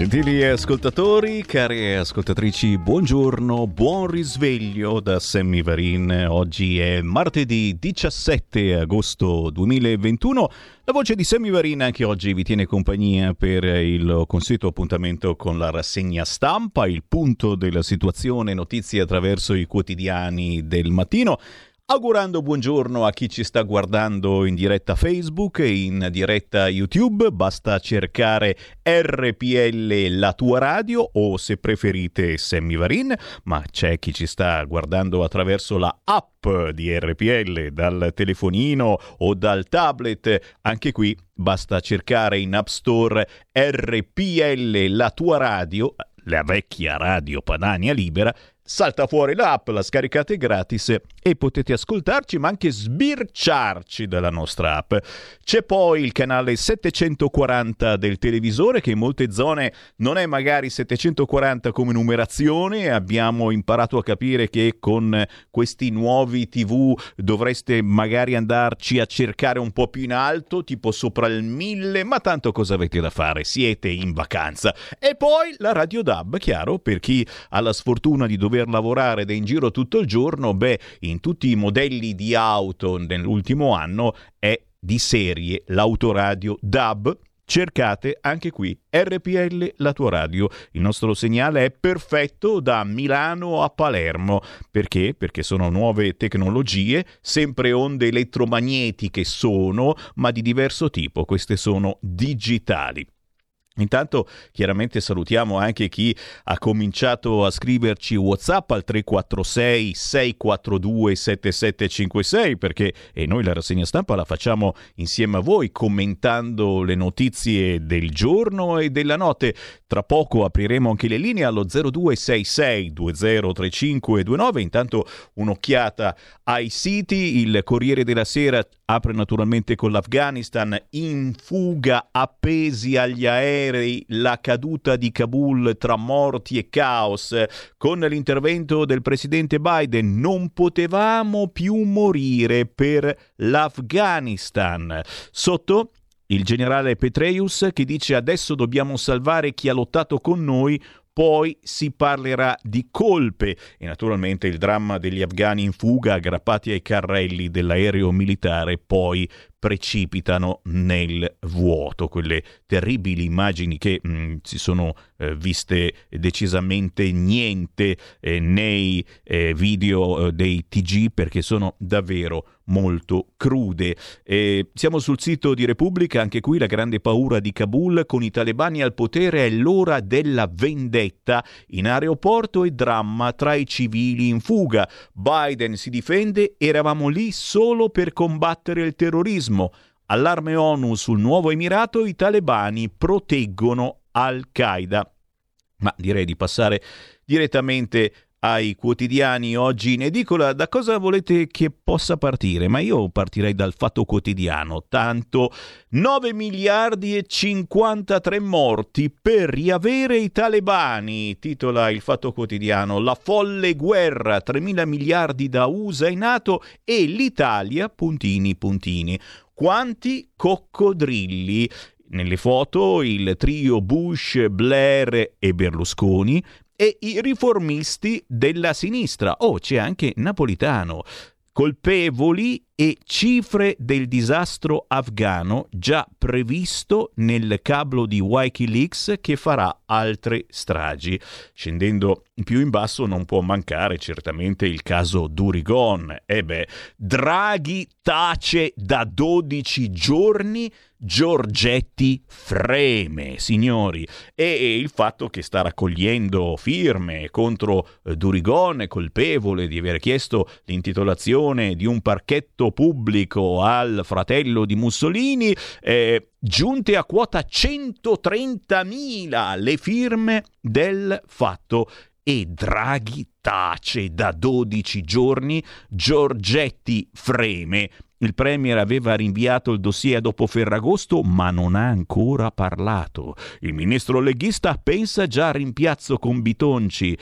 Gentili ascoltatori, care ascoltatrici, buongiorno, buon risveglio da Sammy Varin. Oggi è martedì 17 agosto 2021. La voce di Sammy Varin anche oggi vi tiene compagnia per il consueto appuntamento con la rassegna stampa, il punto della situazione, notizie attraverso i quotidiani del mattino augurando buongiorno a chi ci sta guardando in diretta Facebook e in diretta YouTube. Basta cercare RPL la tua radio o se preferite Sammy Varin, ma c'è chi ci sta guardando attraverso la app di RPL dal telefonino o dal tablet. Anche qui basta cercare in App Store RPL la tua radio, la vecchia radio Padania Libera salta fuori l'app, la scaricate gratis e potete ascoltarci ma anche sbirciarci dalla nostra app. C'è poi il canale 740 del televisore che in molte zone non è magari 740 come numerazione, abbiamo imparato a capire che con questi nuovi TV dovreste magari andarci a cercare un po' più in alto, tipo sopra il 1000, ma tanto cosa avete da fare? Siete in vacanza. E poi la Radio DAB, chiaro, per chi ha la sfortuna di dover lavorare ed è in giro tutto il giorno, beh, in tutti i modelli di auto nell'ultimo anno è di serie l'autoradio DAB cercate anche qui RPL la tua radio. Il nostro segnale è perfetto da Milano a Palermo. Perché? Perché sono nuove tecnologie, sempre onde elettromagnetiche sono, ma di diverso tipo. Queste sono digitali. Intanto chiaramente salutiamo anche chi ha cominciato a scriverci WhatsApp al 346 642 7756 perché e noi la rassegna stampa la facciamo insieme a voi commentando le notizie del giorno e della notte. Tra poco apriremo anche le linee allo 0266 203529. Intanto un'occhiata ai siti. Il Corriere della Sera apre naturalmente con l'Afghanistan in fuga appesi agli aerei, la caduta di Kabul tra morti e caos. Con l'intervento del presidente Biden non potevamo più morire per l'Afghanistan. Sotto il generale Petreius che dice adesso dobbiamo salvare chi ha lottato con noi poi si parlerà di colpe e naturalmente il dramma degli afghani in fuga aggrappati ai carrelli dell'aereo militare poi precipitano nel vuoto, quelle terribili immagini che mh, mm, si sono eh, viste decisamente niente eh, nei eh, video eh, dei TG perché sono davvero molto crude. E siamo sul sito di Repubblica, anche qui la grande paura di Kabul con i talebani al potere è l'ora della vendetta in aeroporto e dramma tra i civili in fuga. Biden si difende, eravamo lì solo per combattere il terrorismo. Allarme ONU sul nuovo Emirato, i talebani proteggono Al-Qaeda. Ma direi di passare direttamente ai quotidiani oggi in edicola, da cosa volete che possa partire? Ma io partirei dal fatto quotidiano, tanto 9 miliardi e 53 morti per riavere i talebani, titola il fatto quotidiano, la folle guerra, 3 mila miliardi da USA e NATO e l'Italia, puntini puntini. Quanti coccodrilli? Nelle foto il trio Bush, Blair e Berlusconi e i riformisti della sinistra. Oh, c'è anche Napolitano. Colpevoli e cifre del disastro afghano già previsto nel cablo di Wikileaks che farà altre stragi. Scendendo più in basso non può mancare certamente il caso Durigon. E beh, Draghi tace da 12 giorni Giorgetti freme, signori, e il fatto che sta raccogliendo firme contro eh, Durigon, colpevole di aver chiesto l'intitolazione di un parchetto pubblico al fratello di Mussolini, eh, giunte a quota 130.000 le firme del fatto e Draghi tace da 12 giorni, Giorgetti freme il Premier aveva rinviato il dossier dopo Ferragosto, ma non ha ancora parlato. Il ministro leghista pensa già a rimpiazzo con Bitonci.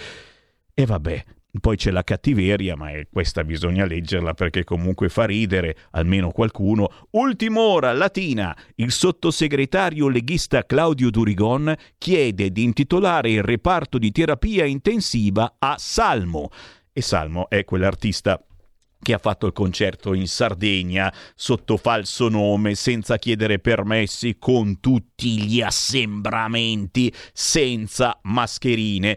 E vabbè, poi c'è la cattiveria, ma questa bisogna leggerla perché comunque fa ridere almeno qualcuno. Ultima ora, Latina. Il sottosegretario leghista Claudio Durigon chiede di intitolare il reparto di terapia intensiva a Salmo. E Salmo è quell'artista che ha fatto il concerto in Sardegna sotto falso nome, senza chiedere permessi, con tutti gli assembramenti, senza mascherine.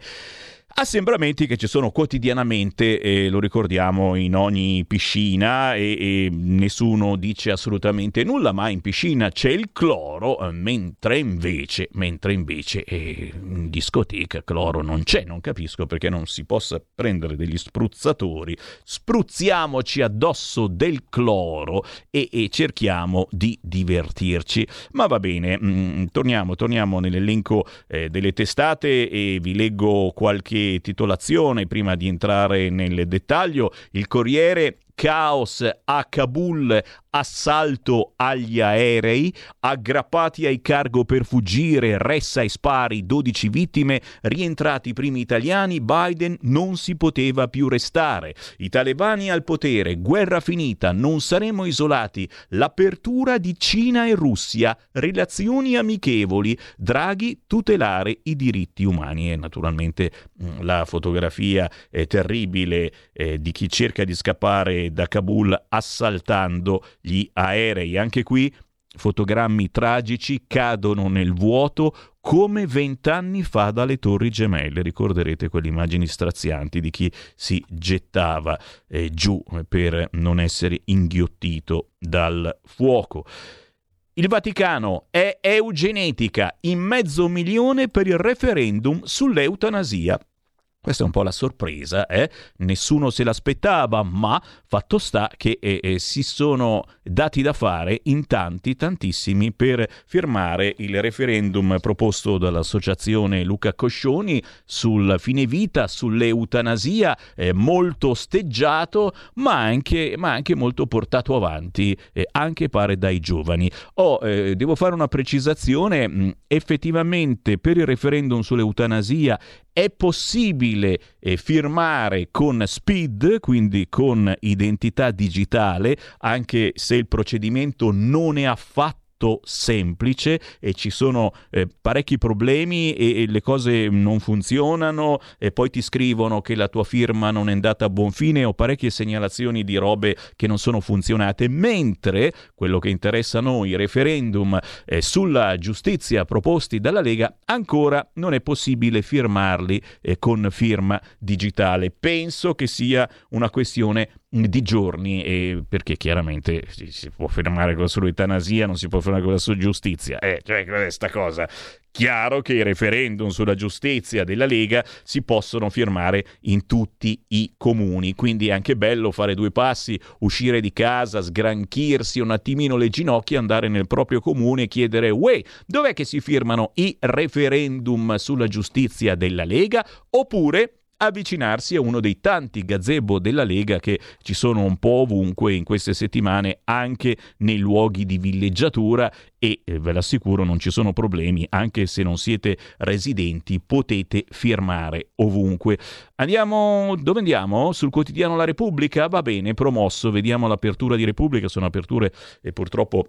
Assembramenti che ci sono quotidianamente, eh, lo ricordiamo, in ogni piscina e, e, nessuno dice assolutamente nulla, ma in piscina c'è il cloro, mentre invece, mentre invece eh, in discoteca cloro non c'è, non capisco perché non si possa prendere degli spruzzatori, spruzziamoci addosso del cloro e, e cerchiamo di divertirci. Ma va bene, mm, torniamo, torniamo nell'elenco eh, delle testate e vi leggo qualche titolazione prima di entrare nel dettaglio. Il Corriere caos a Kabul assalto agli aerei, aggrappati ai cargo per fuggire, ressa e spari, 12 vittime, rientrati i primi italiani, Biden non si poteva più restare. I talebani al potere, guerra finita, non saremo isolati, l'apertura di Cina e Russia, relazioni amichevoli, Draghi tutelare i diritti umani e naturalmente mm, la fotografia è terribile eh, di chi cerca di scappare da Kabul assaltando gli aerei. Anche qui fotogrammi tragici cadono nel vuoto come vent'anni fa dalle torri gemelle. Ricorderete quelle immagini strazianti di chi si gettava eh, giù per non essere inghiottito dal fuoco. Il Vaticano è eugenetica in mezzo milione per il referendum sull'eutanasia. Questa è un po' la sorpresa, eh? nessuno se l'aspettava, ma fatto sta che eh, eh, si sono dati da fare in tanti, tantissimi per firmare il referendum proposto dall'associazione Luca Coscioni sul fine vita, sull'eutanasia, eh, molto osteggiato, ma anche, ma anche, molto portato avanti, eh, anche pare dai giovani. Oh, eh, devo fare una precisazione, mh, effettivamente per il referendum sull'eutanasia è possibile eh, firmare con SPID, quindi con identità digitale, anche se il procedimento non è affatto molto semplice e ci sono eh, parecchi problemi e, e, le cose non funzionano e poi ti scrivono che la tua firma non è andata a buon fine o parecchie segnalazioni di robe che non sono funzionate, mentre quello che interessa a noi, referendum eh, sulla giustizia proposti dalla Lega, ancora non è possibile firmarli eh, con firma digitale. Penso che sia una questione di giorni e perché chiaramente si, può fermare con la sull'eutanasia, non si può fermare con la sua giustizia. Eh, cioè questa cosa. Chiaro che i referendum sulla giustizia della Lega si possono firmare in tutti i comuni, quindi è anche bello fare due passi, uscire di casa, sgranchirsi un attimino le ginocchia, andare nel proprio comune e chiedere «Uè, dov'è che si firmano i referendum sulla giustizia della Lega?» oppure avvicinarsi a uno dei tanti gazebo della Lega che ci sono un po' ovunque in queste settimane, anche nei luoghi di villeggiatura e eh, ve l'assicuro non ci sono problemi, anche se non siete residenti potete firmare ovunque. Andiamo, dove andiamo? Sul quotidiano La Repubblica? Va bene, promosso, vediamo l'apertura di Repubblica, sono aperture e purtroppo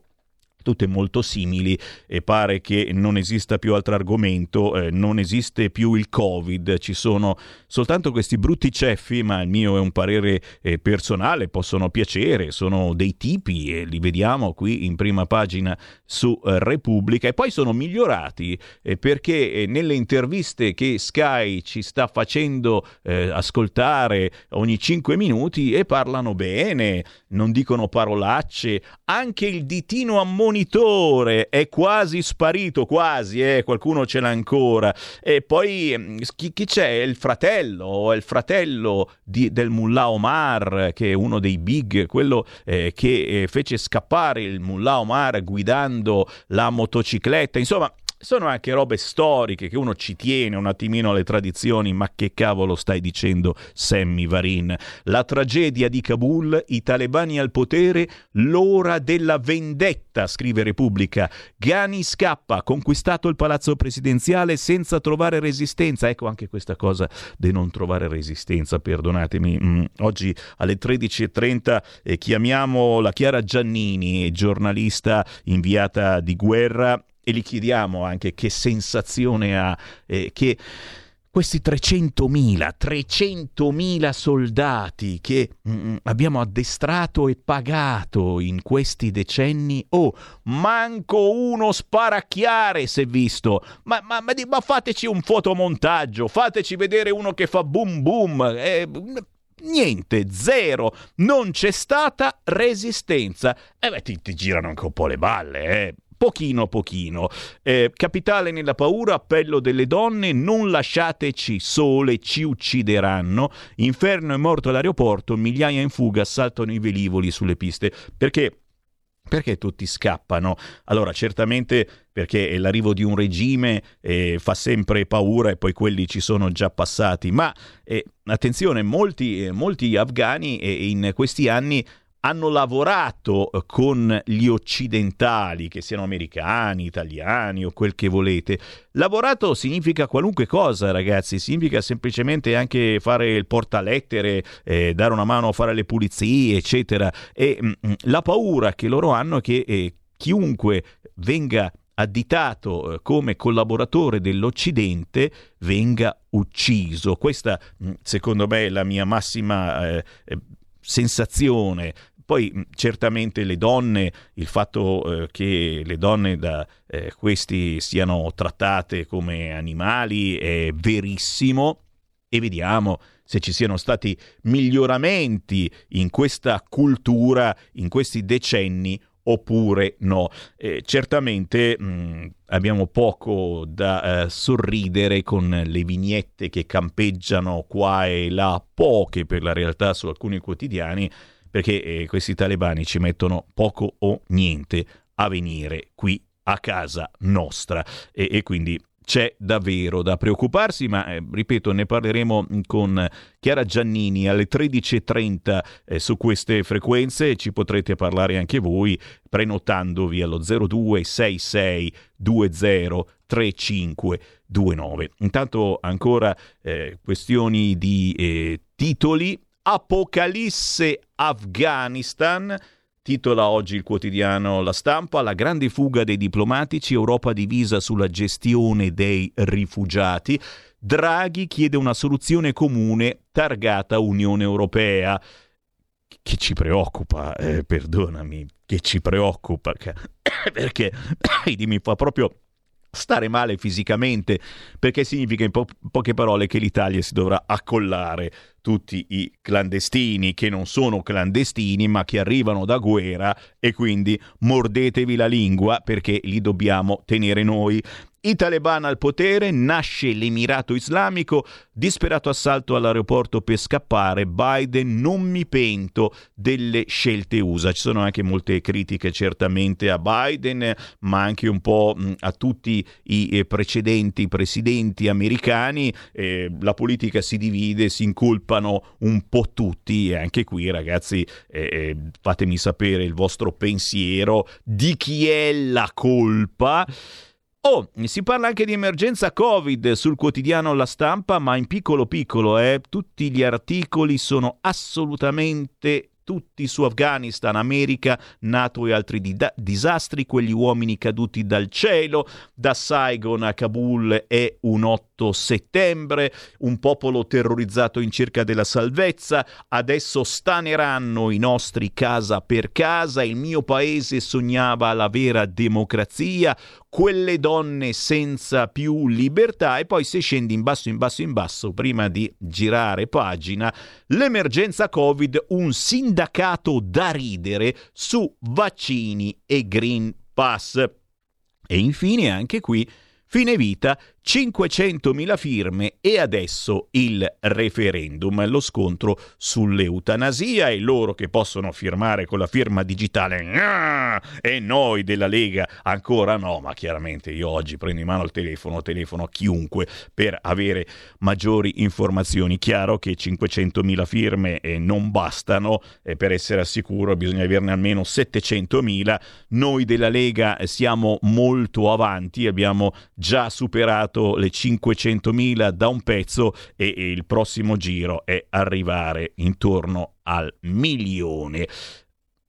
tutte molto simili e pare che non esista più altro argomento, eh, non esiste più il Covid, ci sono soltanto questi brutti ceffi, ma il mio è un parere eh, personale, possono piacere, sono dei tipi e li vediamo qui in prima pagina su eh, Repubblica. E poi sono migliorati eh, perché eh, nelle interviste che Sky ci sta facendo eh, ascoltare ogni 5 minuti e parlano bene, non dicono parolacce, anche il ditino ammonito monitore è quasi sparito, quasi, eh, qualcuno ce l'ha ancora. E poi mm, chi, chi c'è? Il fratello, il fratello di, del Mullah Omar, che è uno dei big, quello eh, che eh, fece scappare il Mullah Omar guidando la motocicletta. Insomma, sono anche robe storiche che uno ci tiene un attimino alle tradizioni, ma che cavolo stai dicendo Sammy Varin? La tragedia di Kabul, i talebani al potere, l'ora della vendetta, scrive Repubblica. Ghani scappa, conquistato il palazzo presidenziale senza trovare resistenza. Ecco anche questa cosa di non trovare resistenza, perdonatemi. Mm, oggi alle 13.30 eh, chiamiamo la Chiara Giannini, giornalista inviata di guerra e gli chiediamo anche che sensazione ha, eh, che questi 300.000, 300.000 soldati che mm, mm, abbiamo addestrato e pagato in questi decenni, oh, manco uno sparacchiare si è visto, ma, ma, ma, ma, fateci un fotomontaggio, fateci vedere uno che fa boom boom, eh, niente, zero, non c'è stata resistenza. E eh beh, ti, ti girano anche un po' le balle, eh pochino pochino. Eh, capitale nella paura, appello delle donne, non lasciateci sole, ci uccideranno. Inferno è morto all'aeroporto, migliaia in fuga saltano i velivoli sulle piste. Perché? Perché tutti scappano? Allora, certamente perché l'arrivo di un regime eh, fa sempre paura e poi quelli ci sono già passati, ma eh, attenzione, molti, eh, molti afghani eh, in questi anni hanno lavorato eh, con gli occidentali, che siano americani, italiani o quel che volete. Lavorato significa qualunque cosa, ragazzi, significa semplicemente anche fare il portalettere, eh, dare una mano a fare le pulizie, eccetera. E mh, mm, mm, la paura che loro hanno è che eh, chiunque venga additato eh, come collaboratore dell'Occidente venga ucciso. Questa, mm, secondo me, è la mia massima eh, eh sensazione poi certamente le donne, il fatto eh, che le donne da eh, questi siano trattate come animali è verissimo e vediamo se ci siano stati miglioramenti in questa cultura in questi decenni oppure no. Eh, certamente mh, abbiamo poco da eh, sorridere con le vignette che campeggiano qua e là, poche per la realtà su alcuni quotidiani, perché eh, questi talebani ci mettono poco o niente a venire qui a casa nostra e, e quindi c'è davvero da preoccuparsi, ma eh, ripeto, ne parleremo con Chiara Giannini alle 13.30 eh, su queste frequenze. Ci potrete parlare anche voi prenotandovi allo 0266 20 3529. Intanto ancora eh, questioni di eh, titoli Apocalisse Afghanistan. Titola oggi il quotidiano La Stampa, la grande fuga dei diplomatici, Europa divisa sulla gestione dei rifugiati. Draghi chiede una soluzione comune targata Unione Europea. Che ci preoccupa, eh, perdonami, che ci preoccupa, perché mi fa proprio stare male fisicamente, perché significa in po- poche parole che l'Italia si dovrà accollare tutti i clandestini che non sono clandestini ma che arrivano da guerra e quindi mordetevi la lingua perché li dobbiamo tenere noi. I talebani al potere, nasce l'Emirato Islamico, disperato assalto all'aeroporto per scappare, Biden non mi pento delle scelte USA. Ci sono anche molte critiche certamente a Biden, ma anche un po' a tutti i eh, precedenti presidenti americani. Eh, la politica si divide, si incolpano un po' tutti e anche qui ragazzi eh, eh fatemi sapere il vostro pensiero di chi è la colpa. Oh, si parla anche di emergenza Covid sul quotidiano La Stampa, ma in piccolo piccolo, eh. Tutti gli articoli sono assolutamente tutti su Afghanistan, America, NATO e altri di- disastri, quegli uomini caduti dal cielo, da Saigon a Kabul è un 8 settembre, un popolo terrorizzato in cerca della salvezza, adesso staneranno i nostri casa per casa, il mio paese sognava la vera democrazia, quelle donne senza più libertà. E poi se scendi in basso in basso in basso prima di girare pagina l'emergenza covid un sindacato da ridere su vaccini e green pass. E infine anche qui Fine vita 500.000 firme e adesso il referendum, lo scontro sull'eutanasia e loro che possono firmare con la firma digitale ah! e noi della Lega ancora no, ma chiaramente io oggi prendo in mano il telefono, telefono a chiunque per avere maggiori informazioni. Chiaro che 500.000 firme eh, non bastano e per essere al sicuro bisogna averne almeno 700.000. Noi della Lega siamo molto avanti, abbiamo già superato superato le 500.000 da un pezzo e, e il prossimo giro è arrivare intorno al milione.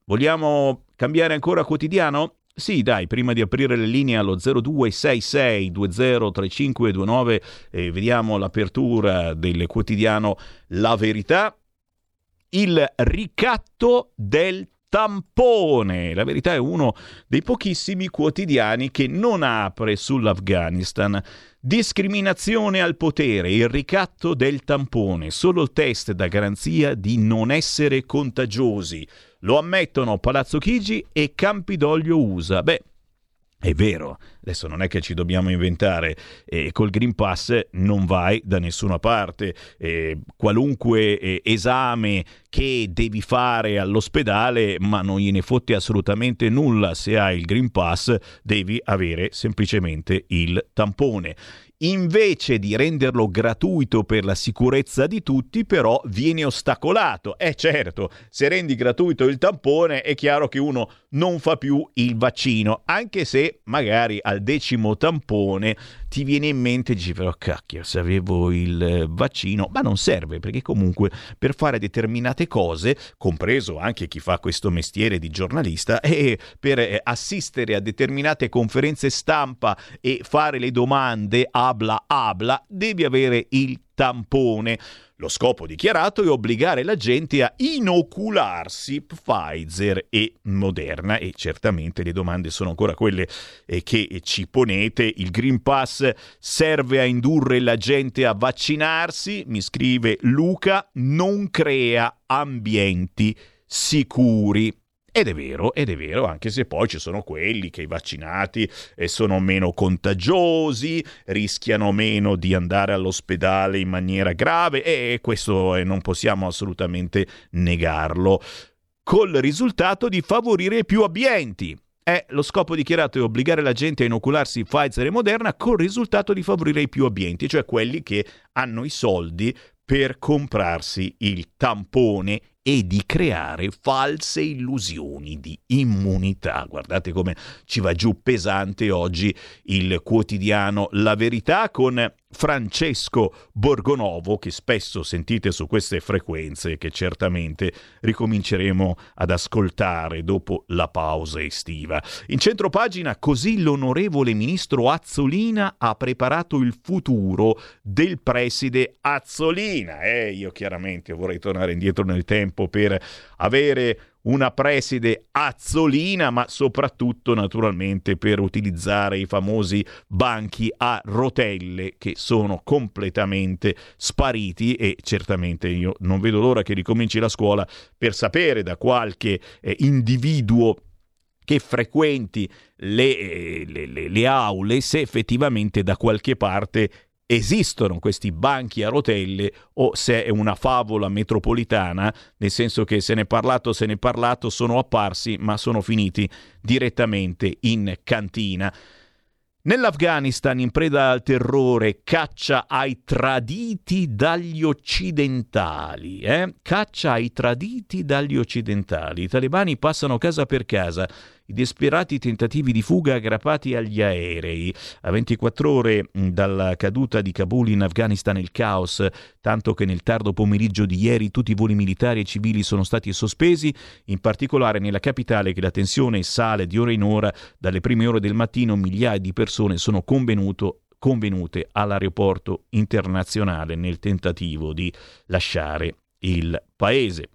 Vogliamo cambiare ancora quotidiano? Sì, dai, prima di aprire le linee allo 0266203529 eh, vediamo l'apertura del quotidiano La Verità. Il ricatto del tampone. La verità è uno dei pochissimi quotidiani che non apre sull'Afghanistan. Discriminazione al potere, il ricatto del tampone, solo il test da garanzia di non essere contagiosi. Lo ammettono Palazzo Chigi e Campidoglio USA. Beh, è vero, adesso non è che ci dobbiamo inventare, eh, col Green Pass non vai da nessuna parte, eh, qualunque esame che devi fare all'ospedale, ma non gliene fotte assolutamente nulla se hai il Green Pass, devi avere semplicemente il tampone invece di renderlo gratuito per la sicurezza di tutti, però viene ostacolato. Eh certo, se rendi gratuito il tampone è chiaro che uno non fa più il vaccino, anche se magari al decimo tampone ti viene in mente e dici però cacchio se avevo il eh, vaccino. Ma non serve perché comunque per fare determinate cose compreso anche chi fa questo mestiere di giornalista e per eh, assistere a determinate conferenze stampa e fare le domande abla abla devi avere il tampone lo scopo dichiarato è obbligare la gente a inocularsi Pfizer e Moderna e certamente le domande sono ancora quelle eh, che ci ponete. Il Green Pass serve a indurre la gente a vaccinarsi, mi scrive Luca, non crea ambienti sicuri. Ed è vero, ed è vero, anche se poi ci sono quelli che i vaccinati eh, sono meno contagiosi, rischiano meno di andare all'ospedale in maniera grave e questo eh, non possiamo assolutamente negarlo, col risultato di favorire i più abbienti. È lo scopo dichiarato è obbligare la gente a inocularsi Pfizer e Moderna col risultato di favorire i più abbienti, cioè quelli che hanno i soldi per comprarsi il tampone e di creare false illusioni di immunità. Guardate come ci va giù pesante oggi il quotidiano La Verità con Francesco Borgonovo, che spesso sentite su queste frequenze che certamente ricominceremo ad ascoltare dopo la pausa estiva. In centro pagina, così l'onorevole ministro Azzolina ha preparato il futuro del preside Azzolina. Eh, io chiaramente vorrei tornare indietro nel tempo per avere una preside azzolina, ma soprattutto naturalmente per utilizzare i famosi banchi a rotelle che sono completamente spariti. E certamente io non vedo l'ora che ricominci la scuola per sapere da qualche eh, individuo che frequenti le, eh, le, le, le, aule se effettivamente da qualche parte esistono questi banchi a rotelle o se è una favola metropolitana, nel senso che se ne è parlato, se ne è parlato, sono apparsi ma sono finiti direttamente in cantina. Nell'Afghanistan, in preda al terrore, caccia ai traditi dagli occidentali. Eh? Caccia ai traditi dagli occidentali. I talebani passano casa per casa i disperati tentativi di fuga aggrappati agli aerei. A 24 ore dalla caduta di Kabul in Afghanistan il caos, tanto che nel tardo pomeriggio di ieri tutti i voli militari e civili sono stati sospesi, in particolare nella capitale che la tensione sale di ora in ora, dalle prime ore del mattino migliaia di persone sono convenute all'aeroporto internazionale nel tentativo di lasciare il paese.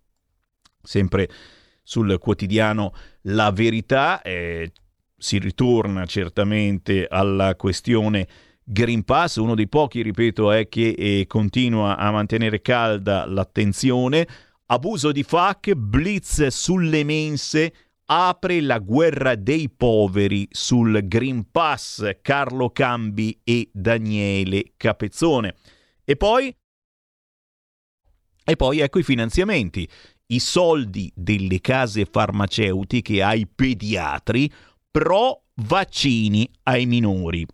Sempre sul quotidiano La Verità. Eh, si ritorna certamente alla questione Green Pass, uno dei pochi, ripeto, è che eh, continua a mantenere calda l'attenzione. Abuso di FAC, blitz sulle mense, apre la guerra dei poveri sul Green Pass Carlo Cambi e Daniele Capezzone. E poi e poi ecco i finanziamenti, i soldi delle case farmaceutiche ai pediatri pro vaccini ai minori.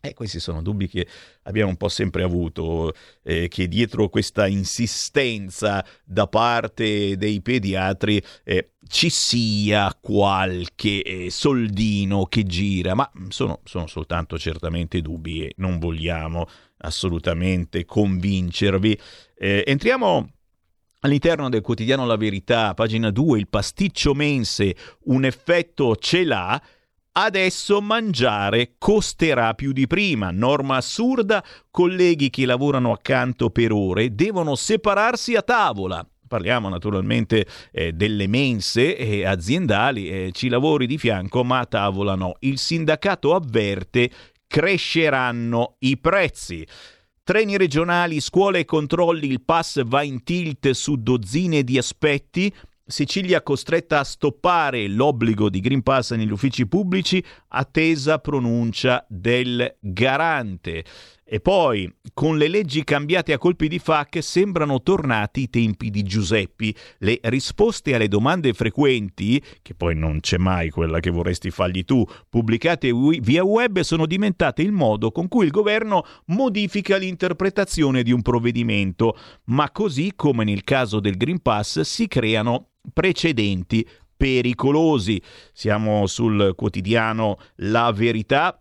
Eh, questi sono dubbi che abbiamo un po' sempre avuto, eh, che dietro questa insistenza da parte dei pediatri eh, ci sia qualche eh, soldino che gira, ma sono, sono soltanto certamente dubbi e non vogliamo assolutamente convincervi. Eh, entriamo All'interno del quotidiano La Verità, pagina 2, il pasticcio mense un effetto ce l'ha, Adesso mangiare costerà più di prima. Norma assurda, colleghi che lavorano accanto per ore devono separarsi a tavola. Parliamo naturalmente eh, delle mense eh, aziendali, eh, ci lavori di fianco ma a tavola no. Il sindacato avverte cresceranno i prezzi. Treni regionali, scuole e controlli, il pass va in tilt su dozzine di aspetti. Sicilia costretta a stoppare l'obbligo di Green Pass negli uffici pubblici, attesa pronuncia del garante. E poi, con le leggi cambiate a colpi di FAC, sembrano tornati i tempi di Giuseppi. Le risposte alle domande frequenti, che poi non c'è mai quella che vorresti fargli tu, pubblicate via web, sono diventate il modo con cui il governo modifica l'interpretazione di un provvedimento. Ma così come nel caso del Green Pass si creano precedenti pericolosi. Siamo sul quotidiano La Verità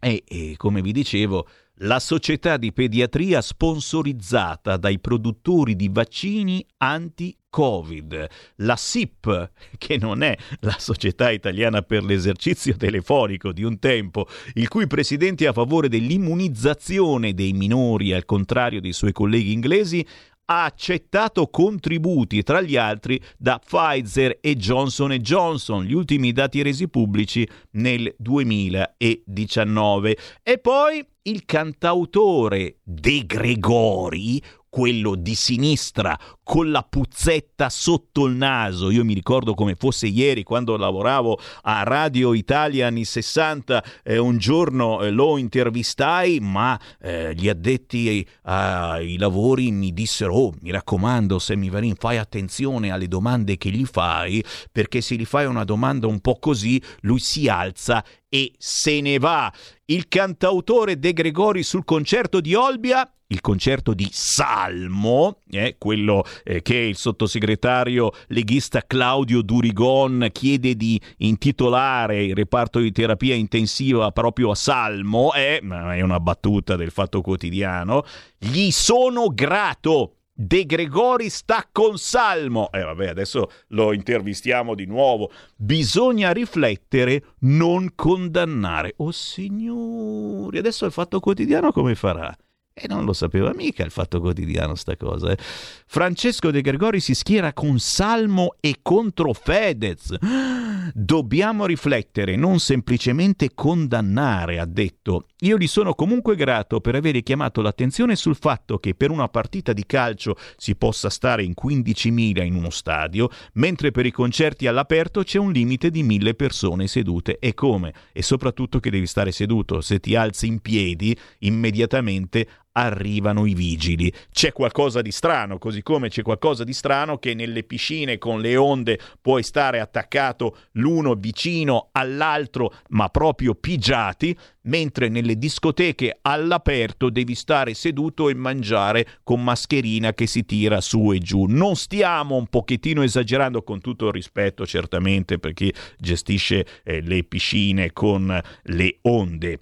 e, e come vi dicevo, la società di pediatria sponsorizzata dai produttori di vaccini anti-Covid, la SIP, che non è la Società Italiana per l'esercizio telefonico di un tempo, il cui presidente è a favore dell'immunizzazione dei minori, al contrario dei suoi colleghi inglesi, ha accettato contributi, tra gli altri, da Pfizer e Johnson Johnson, gli ultimi dati resi pubblici nel 2019. E poi il cantautore De Gregori quello di sinistra con la puzzetta sotto il naso. Io mi ricordo come fosse ieri quando lavoravo a Radio Italia anni 60, eh, un giorno eh, lo intervistai, ma eh, gli addetti ai lavori mi dissero "Oh, mi raccomando, Semivarin, fai attenzione alle domande che gli fai, perché se gli fai una domanda un po' così, lui si alza e se ne va. Il cantautore De Gregori sul concerto di Olbia il concerto di Salmo, eh, quello eh, che il sottosegretario leghista Claudio Durigon chiede di intitolare il reparto di terapia intensiva proprio a Salmo, eh, è una battuta del Fatto Quotidiano, gli sono grato. De Gregori sta con Salmo. E eh, vabbè, adesso lo intervistiamo di nuovo. Bisogna riflettere, non condannare. Oh signori, adesso il Fatto Quotidiano come farà? E non lo sapeva mica il fatto quotidiano sta cosa. Eh. Francesco De Gregori si schiera con Salmo e contro Fedez. Dobbiamo riflettere, non semplicemente condannare, ha detto. Io gli sono comunque grato per aver chiamato l'attenzione sul fatto che per una partita di calcio si possa stare in 15.000 in uno stadio, mentre per i concerti all'aperto c'è un limite di 1.000 persone sedute. E come? E soprattutto che devi stare seduto. Se ti alzi in piedi, immediatamente arrivano i vigili. C'è qualcosa di strano, così come c'è qualcosa di strano che nelle piscine con le onde puoi stare attaccato l'uno vicino all'altro, ma proprio pigiati, mentre nelle discoteche all'aperto devi stare seduto e mangiare con mascherina che si tira su e giù. Non stiamo un pochettino esagerando con tutto il rispetto certamente per chi gestisce eh, le piscine con le onde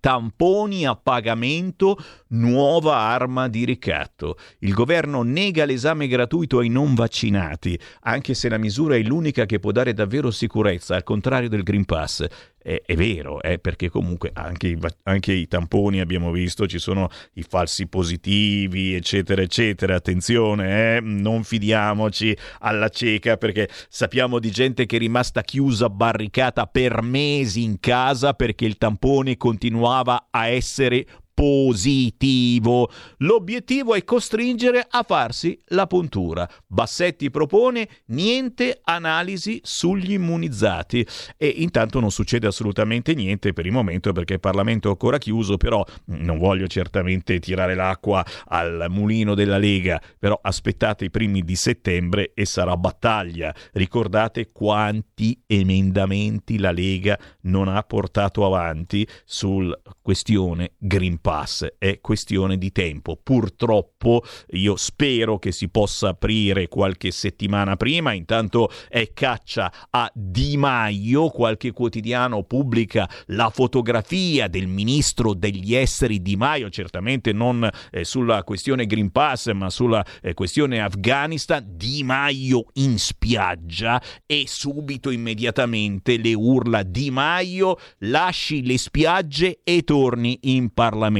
tamponi a pagamento, nuova arma di ricatto. Il governo nega l'esame gratuito ai non vaccinati, anche se la misura è l'unica che può dare davvero sicurezza, al contrario del Green Pass è, è vero, eh, perché comunque anche i, anche i, tamponi abbiamo visto, ci sono i falsi positivi, eccetera, eccetera. Attenzione, eh, non fidiamoci alla cieca perché sappiamo di gente che è rimasta chiusa, barricata per mesi in casa perché il tampone continuava a essere positivo. L'obiettivo è costringere a farsi la puntura. Bassetti propone niente analisi sugli immunizzati e intanto non succede assolutamente niente per il momento perché il Parlamento è ancora chiuso, però non voglio certamente tirare l'acqua al mulino della Lega, però aspettate i primi di settembre e sarà battaglia. Ricordate quanti emendamenti la Lega non ha portato avanti sul questione Green Pass. È questione di tempo. Purtroppo io spero che si possa aprire qualche settimana prima. Intanto è caccia a Di Maio. Qualche quotidiano pubblica la fotografia del ministro degli esteri Di Maio, certamente non eh, sulla questione Green Pass, ma sulla eh, questione Afghanistan. Di Maio in spiaggia e subito immediatamente le urla Di Maio lasci le spiagge e torni in Parlamento.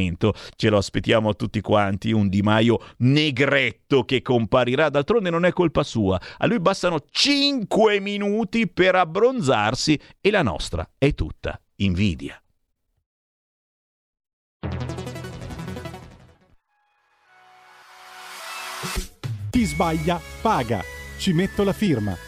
Ce lo aspettiamo tutti quanti, un Di Maio negretto che comparirà, d'altronde non è colpa sua. A lui bastano 5 minuti per abbronzarsi e la nostra è tutta invidia. Chi sbaglia paga. Ci metto la firma.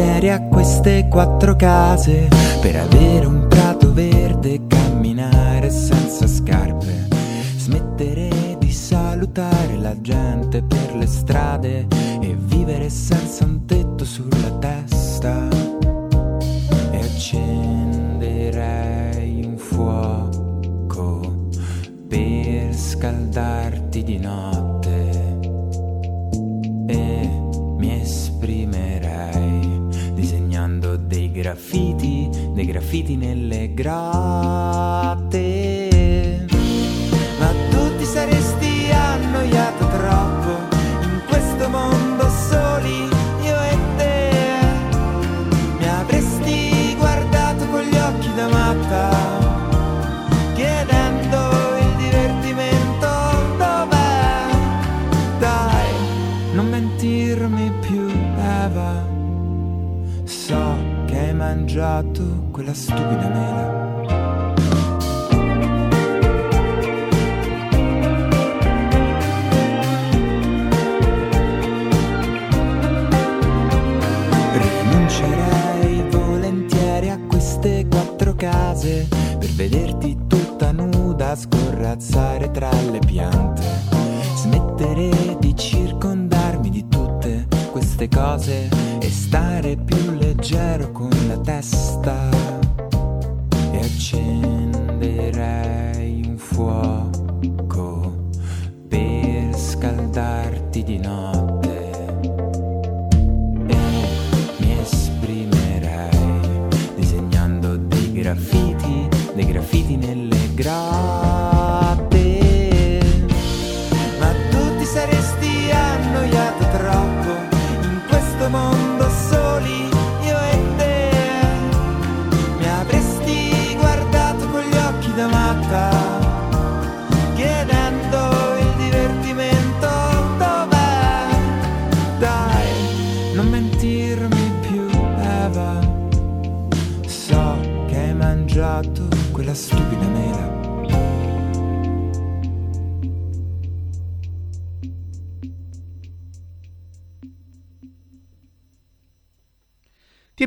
Volentieri a queste quattro case per avere un prato verde camminare senza scarpe. Smettere di salutare la gente per le strade e vivere senza un tetto sulla testa. E accenderei un fuoco per scaldarti di notte e mi esprimerei graffiti, dei graffiti nelle grotte. Ma tu ti saresti annoiato troppo in questo mondo soli, io e te. Mi avresti guardato con gli occhi da matta. Chiedendo il divertimento dov'è? Dai, non mentirmi più, Eva. Mangiato quella stupida mela. Rinuncerei volentieri a queste quattro case per vederti tutta nuda scorrazzare tra le piante. Queste cose e stare più leggero con la testa. E accenderei un fuoco per scaldarti di notte e mi esprimerei disegnando dei graffiti, dei graffiti nelle grotte.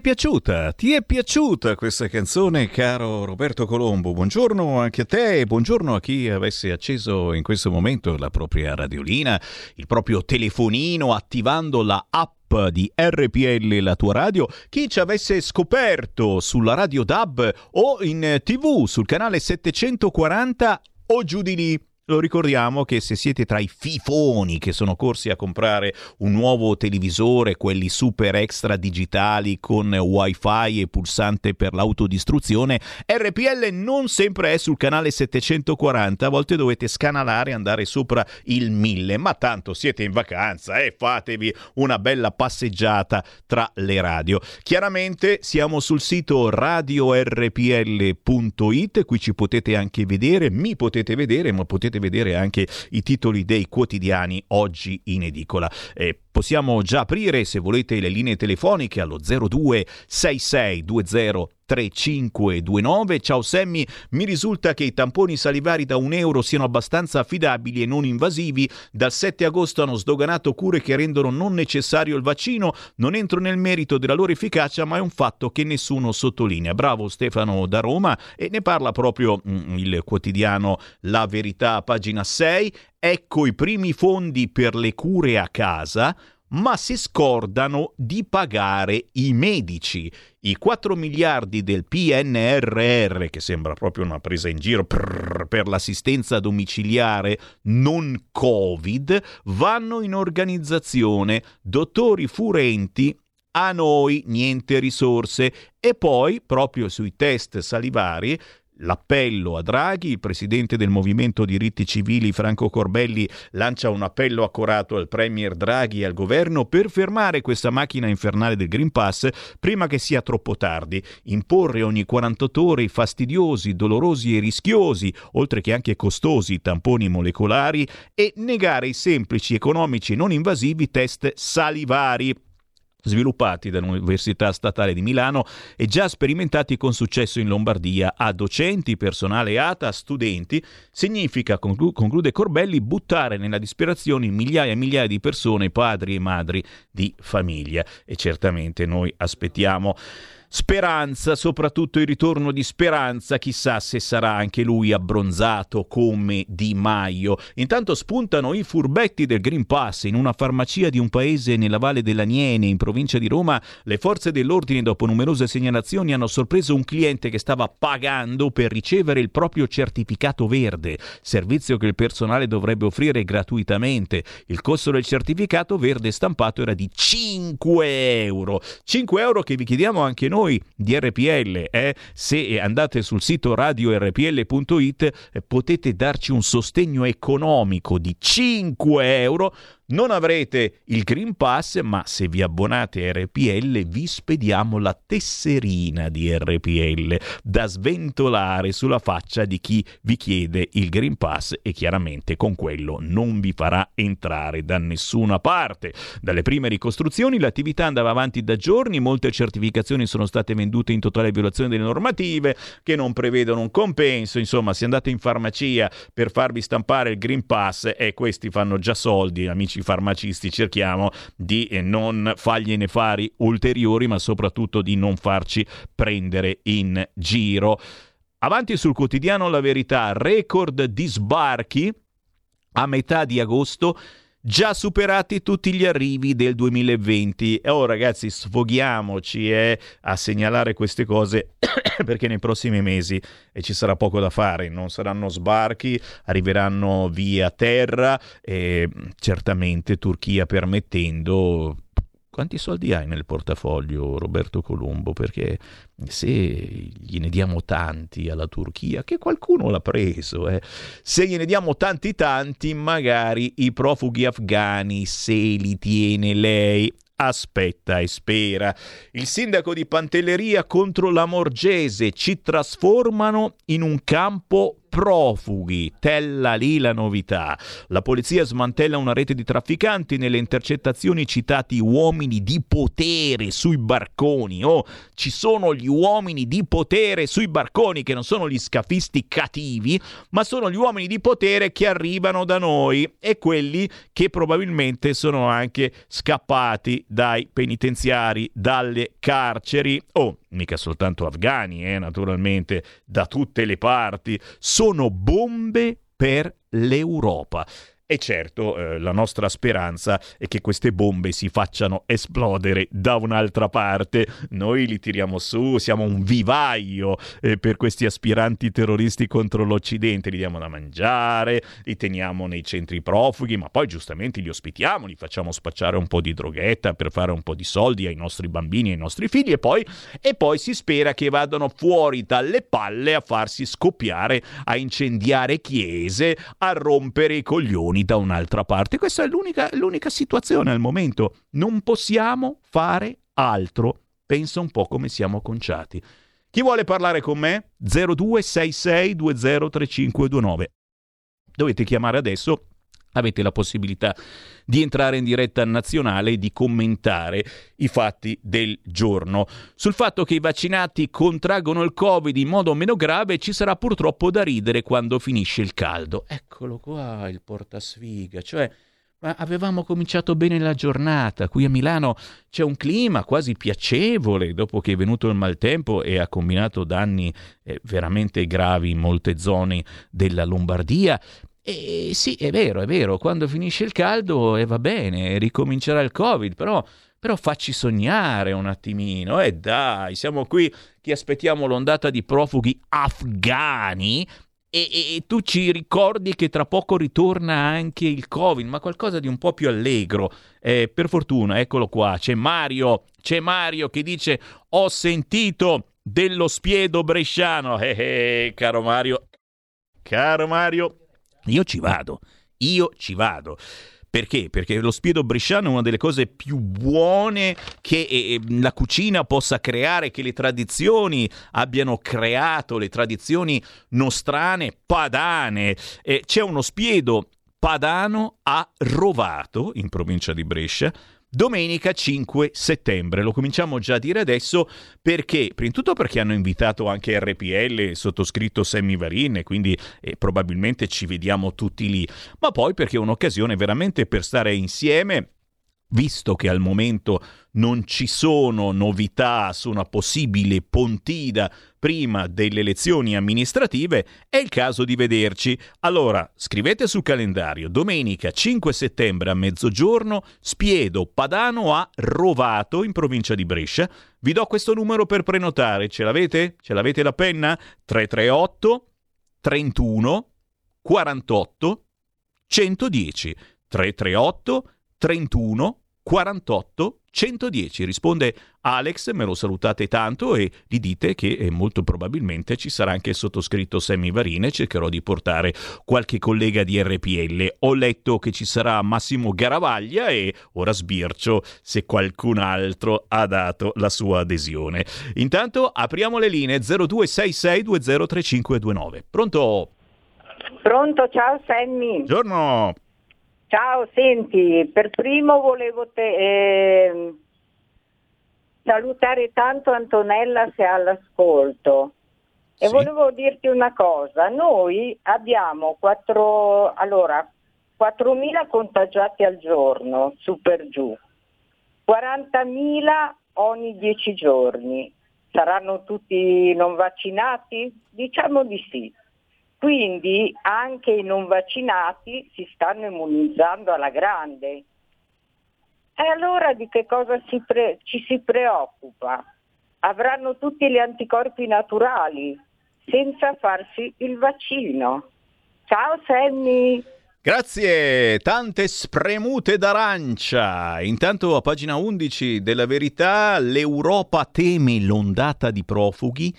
Piaciuta? Ti è piaciuta questa canzone, caro Roberto Colombo? Buongiorno anche a te e buongiorno a chi avesse acceso in questo momento la propria radiolina, il proprio telefonino, attivando la app di RPL la tua radio, chi ci avesse scoperto sulla radio DAB o in tv sul canale 740 o giù di lì. Lo ricordiamo che se siete tra i fifoni che sono corsi a comprare un nuovo televisore, quelli super extra digitali con wifi e pulsante per l'autodistruzione, RPL non sempre è sul canale 740, a volte dovete scanalare e andare sopra il 1000, ma tanto siete in vacanza e fatevi una bella passeggiata tra le radio. Chiaramente siamo sul sito radiorpl.it, qui ci potete anche vedere, mi potete vedere, ma potete potete vedere anche i titoli dei quotidiani oggi in edicola. Eh, possiamo già aprire, se volete, le linee telefoniche allo 02 6620 3529. Ciao Sammy, mi risulta che i tamponi salivari da un euro siano abbastanza affidabili e non invasivi. Dal 7 agosto hanno sdoganato cure che rendono non necessario il vaccino. Non entro nel merito della loro efficacia, ma è un fatto che nessuno sottolinea. Bravo Stefano da Roma e ne parla proprio mm, il quotidiano La Verità, pagina 6. Ecco i primi fondi per le cure a casa ma si scordano di pagare i medici. I 4 miliardi del PNRR, che sembra proprio una presa in giro prrr, per l'assistenza domiciliare non Covid, vanno in organizzazione. Dottori furenti a noi niente risorse e poi proprio sui test salivari l'appello a Draghi, il presidente del Movimento Diritti Civili Franco Corbelli lancia un appello accorato al Premier Draghi e al governo per fermare questa macchina infernale del Green Pass prima che sia troppo tardi, imporre ogni 48 ore i fastidiosi, dolorosi e rischiosi, oltre che anche costosi tamponi molecolari e negare i semplici, economici e non invasivi test salivari sviluppati dall'Università Statale di Milano e già sperimentati con successo in Lombardia a docenti, personale ATA, studenti, significa, conclude Corbelli, buttare nella disperazione migliaia e migliaia di persone, padri e madri di famiglia. E certamente noi aspettiamo Speranza, soprattutto il ritorno di Speranza, chissà se sarà anche lui abbronzato come Di Maio. Intanto spuntano i furbetti del Green Pass in una farmacia di un paese nella Valle dell'Aniene, in provincia di Roma. Le forze dell'ordine, dopo numerose segnalazioni, hanno sorpreso un cliente che stava pagando per ricevere il proprio certificato verde, servizio che il personale dovrebbe offrire gratuitamente. Il costo del certificato verde stampato era di 5 euro. 5 euro che vi chiediamo anche noi noi di RPL, eh, se andate sul sito radiorpl.it eh, potete darci un sostegno economico di 5 euro non avrete il Green Pass, ma se vi abbonate a RPL vi spediamo la tesserina di RPL da sventolare sulla faccia di chi vi chiede il Green Pass e chiaramente con quello non vi farà entrare da nessuna parte. Dalle prime ricostruzioni l'attività andava avanti da giorni, molte certificazioni sono state vendute in totale violazione delle normative che non prevedono un compenso, insomma se andate in farmacia per farvi stampare il Green Pass e eh, questi fanno già soldi, amici amici farmacisti cerchiamo di eh, non fargliene fare ulteriori, ma soprattutto di non farci prendere in giro. Avanti sul quotidiano La Verità, record di sbarchi a metà di agosto già superati tutti gli arrivi del 2020. E oh ragazzi, sfoghiamoci eh, a segnalare queste cose perché nei prossimi mesi eh, ci sarà poco da fare, non saranno sbarchi, arriveranno via terra e certamente Turchia permettendo quanti soldi hai nel portafoglio Roberto Colombo? Perché se gliene diamo tanti alla Turchia, che qualcuno l'ha preso, eh, se gliene diamo tanti tanti, magari i profughi afghani se li tiene lei. Aspetta e spera. Il sindaco di Pantelleria contro la Morgese ci trasformano in un campo profughi. Tella lì la novità. La polizia smantella una rete di trafficanti nelle intercettazioni citati uomini di potere sui barconi. Oh, ci sono gli uomini di potere sui barconi che non sono gli scafisti cattivi, ma sono gli uomini di potere che arrivano da noi e quelli che probabilmente sono anche scappati dai penitenziari, dalle carceri. Oh, mica soltanto afghani, eh, naturalmente, da tutte le parti. Sono bombe per l'Europa. E certo, eh, la nostra speranza è che queste bombe si facciano esplodere da un'altra parte. Noi li tiriamo su, siamo un vivaio eh, per questi aspiranti terroristi contro l'Occidente. Li diamo da mangiare, li teniamo nei centri profughi, ma poi giustamente li ospitiamo, li facciamo spacciare un po' di droghetta per fare un po' di soldi ai nostri bambini e ai nostri figli e poi, e poi si spera che vadano fuori dalle palle a farsi scoppiare, a incendiare chiese, a rompere i coglioni da un'altra parte. Questa è l'unica, l'unica situazione al momento. Non possiamo fare altro. Pensa un po' come siamo conciati. Chi vuole parlare con me? 0266203529. Dovete chiamare adesso avete la possibilità di entrare in diretta nazionale e di commentare i fatti del giorno. Sul fatto che i vaccinati contraggono il Covid in modo meno grave ci sarà purtroppo da ridere quando finisce il caldo. Eccolo qua il portasfiga, cioè avevamo cominciato bene la giornata. Qui a Milano c'è un clima quasi piacevole dopo che è venuto il maltempo e ha combinato danni eh, veramente gravi in molte zone della Lombardia. E sì, è vero, è vero, quando finisce il caldo e eh, va bene, ricomincerà il Covid, però, però facci sognare un attimino. E eh dai, siamo qui che aspettiamo l'ondata di profughi afghani e, e, e, tu ci ricordi che tra poco ritorna anche il Covid, ma qualcosa di un po' più allegro. Eh, per fortuna, eccolo qua, c'è Mario, c'è Mario che dice ho sentito dello spiedo bresciano. Eh, eh, caro Mario, caro Mario, io ci vado, io ci vado. Perché? Perché lo spiedo bresciano è una delle cose più buone che eh, la cucina possa creare, che le tradizioni abbiano creato, le tradizioni nostrane, padane. Eh, c'è uno spiedo padano a Rovato, in provincia di Brescia, Domenica 5 settembre, lo cominciamo già a dire adesso perché, prima di tutto perché hanno invitato anche RPL, sottoscritto Sammy Varin, quindi eh, probabilmente ci vediamo tutti lì, ma poi perché è un'occasione veramente per stare insieme visto che al momento non ci sono novità su una possibile pontida prima delle elezioni amministrative, è il caso di vederci. Allora, scrivete sul calendario, domenica 5 settembre a mezzogiorno, Spiedo Padano a Rovato, in provincia di Brescia. Vi do questo numero per prenotare, ce l'avete? Ce l'avete la penna? 338 31 48 110 338 31 48 110. Risponde Alex, me lo salutate tanto e gli dite che eh, molto probabilmente ci sarà anche il sottoscritto Sammy Varine. Cercherò di portare qualche collega di RPL. Ho letto che ci sarà Massimo Garavaglia e ora sbircio se qualcun altro ha dato la sua adesione. Intanto apriamo le linee 0266203529. Pronto? Pronto, ciao Sammy. Buongiorno. Ciao, senti, per primo volevo te, eh, salutare tanto Antonella se ha l'ascolto. E sì. volevo dirti una cosa, noi abbiamo 4, allora, 4.000 contagiati al giorno, su per giù, 40.000 ogni 10 giorni. Saranno tutti non vaccinati? Diciamo di sì. Quindi anche i non vaccinati si stanno immunizzando alla grande. E allora di che cosa si pre- ci si preoccupa? Avranno tutti gli anticorpi naturali senza farsi il vaccino. Ciao Sammy! Grazie, tante spremute d'arancia. Intanto a pagina 11 della verità l'Europa teme l'ondata di profughi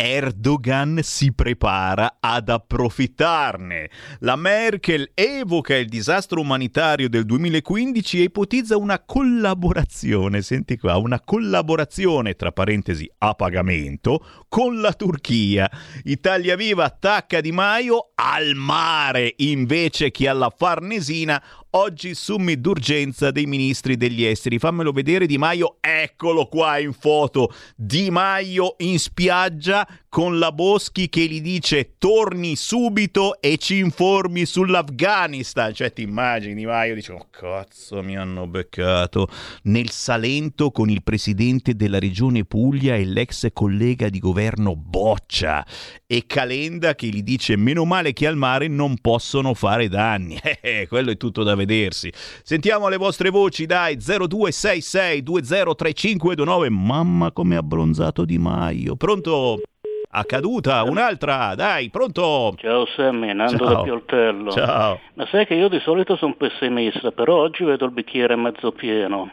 Erdogan si prepara ad approfittarne. La Merkel evoca il disastro umanitario del 2015 e ipotizza una collaborazione, senti qua, una collaborazione tra parentesi a pagamento con la Turchia. Italia Viva attacca Di Maio al mare invece che alla Farnesina Oggi summit d'urgenza dei ministri degli esteri. Fammelo vedere Di Maio, eccolo qua in foto. Di Maio in spiaggia con la Boschi che gli dice torni subito e ci informi sull'Afghanistan. Cioè ti immagini Di Maio dice oh cazzo mi hanno beccato. Nel Salento con il presidente della regione Puglia e l'ex collega di governo Boccia. E Calenda che gli dice meno male che al mare non possono fare danni. Eh, quello è tutto da vedersi. Sentiamo le vostre voci, dai, 0266 203529. Mamma come abbronzato Di Maio. Pronto? Accaduta, un'altra, dai, pronto? Ciao Sammy, Nando Ciao. da Pioltello. Ciao. Ma sai che io di solito sono pessimista, però oggi vedo il bicchiere mezzo pieno.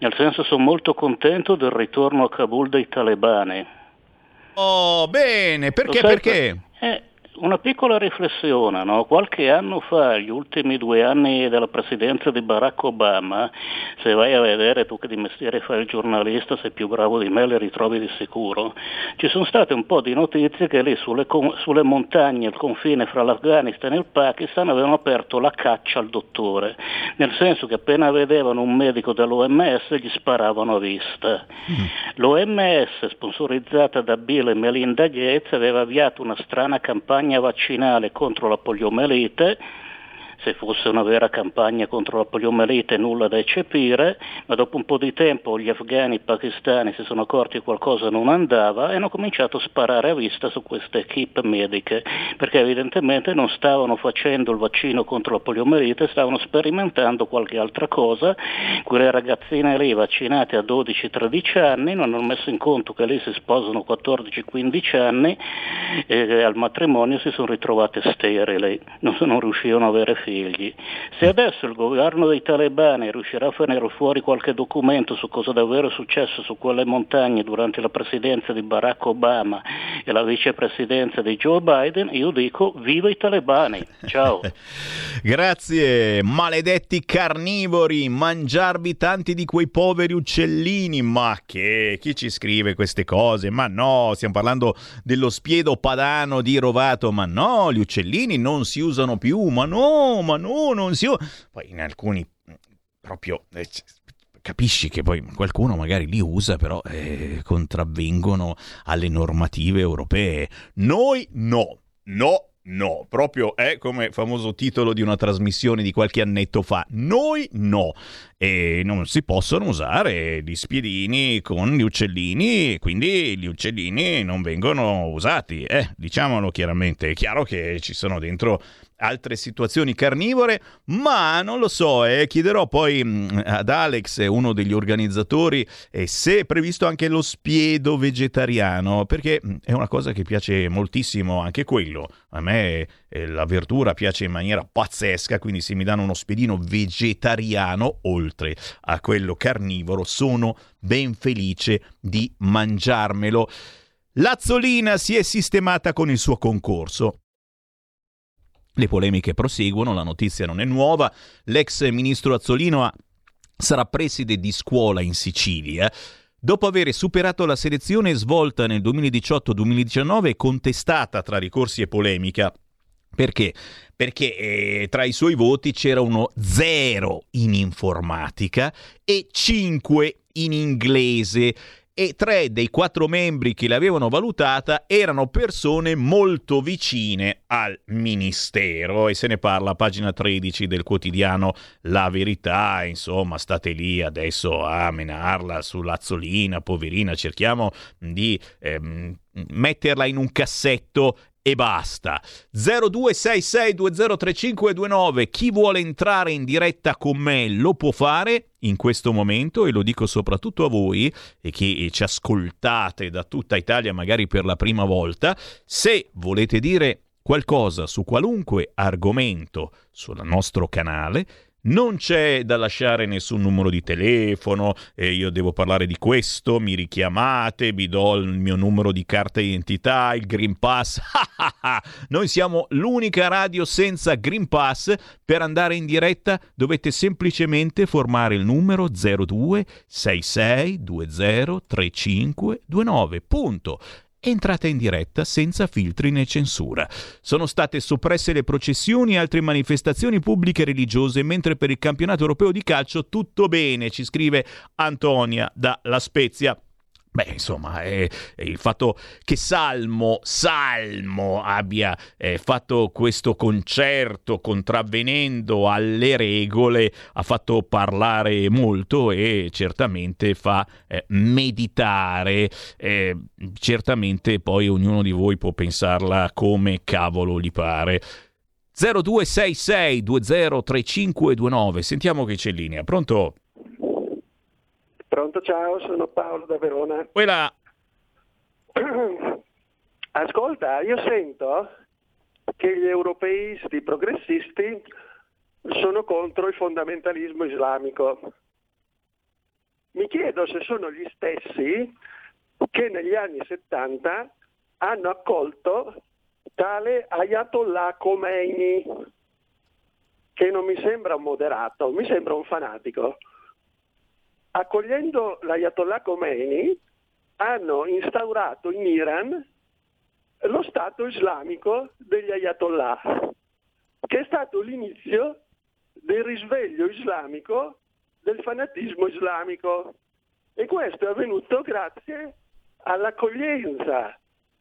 Nel senso sono molto contento del ritorno a Kabul dei talebani. Oh, bene, perché? Perché? Eh, una piccola riflessione, no? qualche anno fa, gli ultimi due anni della presidenza di Barack Obama, se vai a vedere tu che di mestiere fai il giornalista, sei più bravo di me, le ritrovi di sicuro, ci sono state un po' di notizie che lì sulle, sulle montagne, al confine fra l'Afghanistan e il Pakistan, avevano aperto la caccia al dottore, nel senso che appena vedevano un medico dell'OMS gli sparavano a vista. L'OMS, sponsorizzata da Bill e Melinda Gates, aveva avviato una strana campagna vaccinale contro la poliomelite. Se fosse una vera campagna contro la poliomelite nulla da eccepire, ma dopo un po' di tempo gli afghani e i pakistani si sono accorti che qualcosa non andava e hanno cominciato a sparare a vista su queste equip mediche, perché evidentemente non stavano facendo il vaccino contro la poliomelite, stavano sperimentando qualche altra cosa, quelle ragazzine lì vaccinate a 12-13 anni non hanno messo in conto che lì si sposano 14-15 anni e al matrimonio si sono ritrovate sterili, non, non riuscivano ad avere figli. Se adesso il governo dei talebani riuscirà a fare fuori qualche documento su cosa davvero è successo su quelle montagne durante la presidenza di Barack Obama e la vicepresidenza di Joe Biden, io dico viva i talebani. Ciao. Grazie, maledetti carnivori, mangiarvi tanti di quei poveri uccellini. Ma che? Chi ci scrive queste cose? Ma no, stiamo parlando dello spiedo padano di Rovato. Ma no, gli uccellini non si usano più. Ma no, ma no, non si. Poi in alcuni proprio... eh, Capisci che poi qualcuno magari li usa, però eh, contravvengono alle normative europee. Noi no, no, no, proprio è come famoso titolo di una trasmissione di qualche annetto fa. Noi no. E non si possono usare gli spiedini con gli uccellini, quindi gli uccellini non vengono usati. Eh, diciamolo chiaramente. È chiaro che ci sono dentro altre situazioni carnivore, ma non lo so, eh, chiederò poi mh, ad Alex, uno degli organizzatori, eh, se è previsto anche lo spiedo vegetariano, perché mh, è una cosa che piace moltissimo anche quello. A me eh, la verdura piace in maniera pazzesca, quindi se mi danno uno spiedino vegetariano, oltre a quello carnivoro, sono ben felice di mangiarmelo. L'azzolina si è sistemata con il suo concorso. Le polemiche proseguono, la notizia non è nuova. L'ex ministro Azzolino sarà preside di scuola in Sicilia. Dopo aver superato la selezione svolta nel 2018-2019 e contestata tra ricorsi e polemica, perché? Perché eh, tra i suoi voti c'era uno 0 in informatica e 5 in inglese e tre dei quattro membri che l'avevano valutata erano persone molto vicine al ministero. E se ne parla a pagina 13 del quotidiano La Verità, insomma state lì adesso a menarla sull'azzolina, poverina, cerchiamo di ehm, metterla in un cassetto e basta. 0266203529. Chi vuole entrare in diretta con me lo può fare in questo momento e lo dico soprattutto a voi e che ci ascoltate da tutta Italia magari per la prima volta. Se volete dire qualcosa su qualunque argomento sul nostro canale, non c'è da lasciare nessun numero di telefono, eh, io devo parlare di questo, mi richiamate, vi do il mio numero di carta d'identità, il Green Pass. Noi siamo l'unica radio senza Green Pass. Per andare in diretta dovete semplicemente formare il numero 02 66 20 35 29. Punto entrate in diretta senza filtri né censura. Sono state soppresse le processioni e altre manifestazioni pubbliche religiose, mentre per il campionato europeo di calcio tutto bene, ci scrive Antonia da La Spezia. Beh, insomma, eh, il fatto che Salmo, Salmo abbia eh, fatto questo concerto contravvenendo alle regole ha fatto parlare molto e certamente fa eh, meditare. Eh, certamente poi ognuno di voi può pensarla come cavolo gli pare. 0266 203529, sentiamo che c'è in linea. Pronto? Pronto, ciao, sono Paolo da Verona. Quella. Ascolta, io sento che gli europeisti progressisti sono contro il fondamentalismo islamico. Mi chiedo se sono gli stessi che negli anni 70 hanno accolto tale Ayatollah Khomeini, che non mi sembra un moderato, mi sembra un fanatico accogliendo l'Ayatollah Khomeini, hanno instaurato in Iran lo Stato islamico degli Ayatollah, che è stato l'inizio del risveglio islamico del fanatismo islamico. E questo è avvenuto grazie all'accoglienza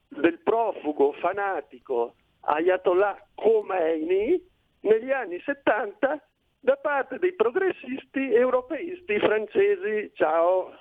del profugo fanatico Ayatollah Khomeini negli anni 70 da parte dei progressisti europeisti francesi. Ciao.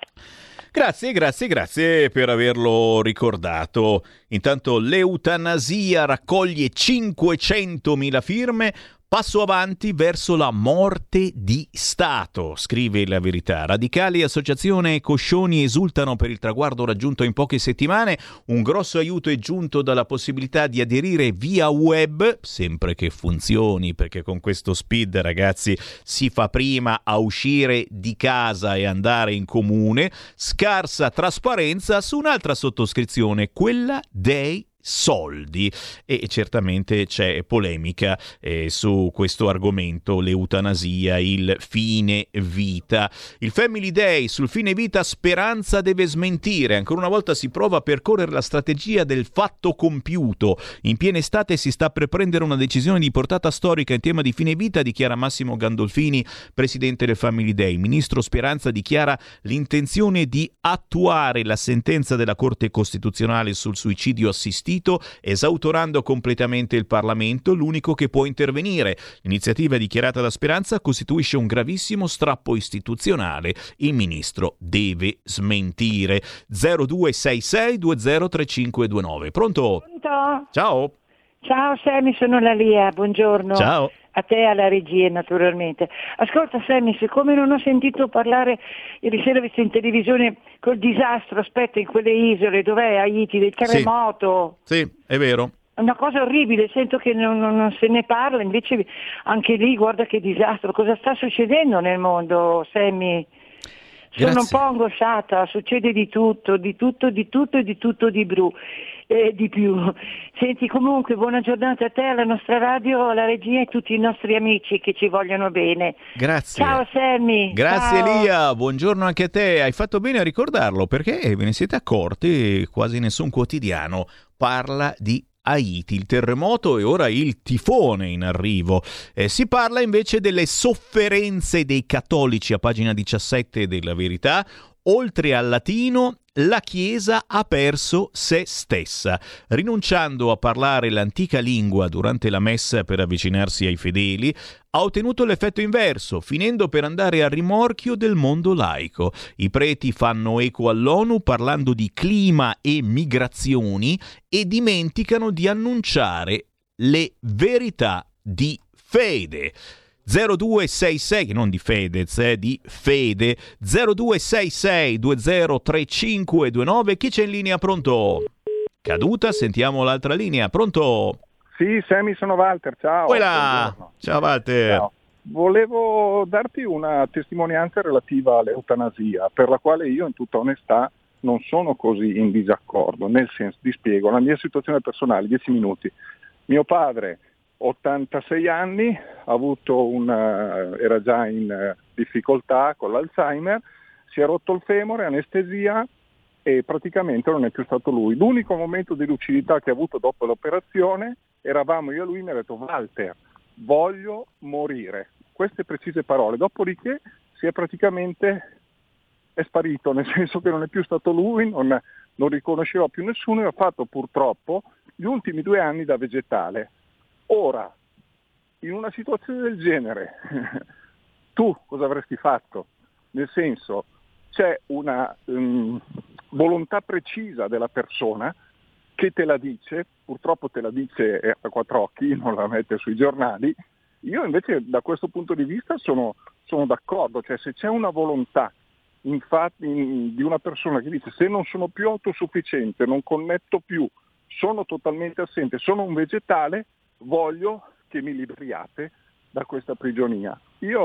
Grazie, grazie, grazie per averlo ricordato. Intanto l'eutanasia raccoglie 500.000 firme, Passo avanti verso la morte di Stato, scrive la verità. Radicali, associazione Coscioni esultano per il traguardo raggiunto in poche settimane. Un grosso aiuto è giunto dalla possibilità di aderire via web, sempre che funzioni, perché con questo speed, ragazzi, si fa prima a uscire di casa e andare in comune. Scarsa trasparenza su un'altra sottoscrizione, quella dei soldi e certamente c'è polemica eh, su questo argomento, l'eutanasia, il fine vita. Il Family Day sul fine vita Speranza deve smentire, ancora una volta si prova a percorrere la strategia del fatto compiuto. In piena estate si sta per prendere una decisione di portata storica in tema di fine vita, dichiara Massimo Gandolfini, presidente del Family Day. Il ministro Speranza dichiara l'intenzione di attuare la sentenza della Corte Costituzionale sul suicidio assistito partito, esautorando completamente il Parlamento, l'unico che può intervenire. L'iniziativa dichiarata da Speranza costituisce un gravissimo strappo istituzionale. Il ministro deve smentire. 0266203529. Pronto? Pronto? Ciao. Ciao Sammy, sono la Lia, buongiorno. Ciao. A te alla regia naturalmente. Ascolta Sammy, siccome non ho sentito parlare ieri sera visto in televisione col disastro, aspetta, in quelle isole, dov'è Haiti, del terremoto. Sì, sì è vero. Una cosa orribile, sento che non, non, non, se ne parla, invece anche lì guarda che disastro, cosa sta succedendo nel mondo, Sammy? Sono Grazie. un po' angosciata, succede di tutto, di tutto, di tutto e di tutto di blu eh, di più. Senti comunque buona giornata a te, alla nostra radio, alla regia e a tutti i nostri amici che ci vogliono bene. Grazie. Ciao Sammy. Grazie Ciao. Elia, buongiorno anche a te. Hai fatto bene a ricordarlo perché ve ne siete accorti, quasi nessun quotidiano parla di Haiti, il terremoto e ora il tifone in arrivo. Eh, si parla invece delle sofferenze dei cattolici a pagina 17 della Verità. Oltre al latino, la Chiesa ha perso se stessa, rinunciando a parlare l'antica lingua durante la messa per avvicinarsi ai fedeli, ha ottenuto l'effetto inverso, finendo per andare a rimorchio del mondo laico. I preti fanno eco all'ONU parlando di clima e migrazioni e dimenticano di annunciare le verità di fede. 0266, non di Fedez, eh, di Fede, 0266 203529, chi c'è in linea pronto? Caduta, sentiamo l'altra linea, pronto? Sì, Sammy, sono Walter, ciao. Quella. Ciao Walter. Ciao. volevo darti una testimonianza relativa all'eutanasia, per la quale io in tutta onestà non sono così in disaccordo, nel senso, ti spiego, la mia situazione personale, 10 minuti. Mio padre, 86 anni, una, era già in eh, difficoltà con l'Alzheimer, si è rotto il femore, anestesia e praticamente non è più stato lui. L'unico momento di lucidità che ha avuto dopo l'operazione, eravamo io e lui, mi ha detto Walter, voglio morire. Queste precise parole. Dopodiché si è praticamente è sparito, nel senso che non è più stato lui, non, non riconosceva più nessuno e ha fatto purtroppo gli ultimi due anni da vegetale. Ora, in una situazione del genere, tu cosa avresti fatto? Nel senso, c'è una um, volontà precisa della persona che te la dice, purtroppo te la dice a quattro occhi, non la mette sui giornali. Io invece da questo punto di vista sono, sono d'accordo, cioè se c'è una volontà infatti, in, di una persona che dice se non sono più autosufficiente, non connetto più, sono totalmente assente, sono un vegetale, voglio che mi liberiate da questa prigionia. Io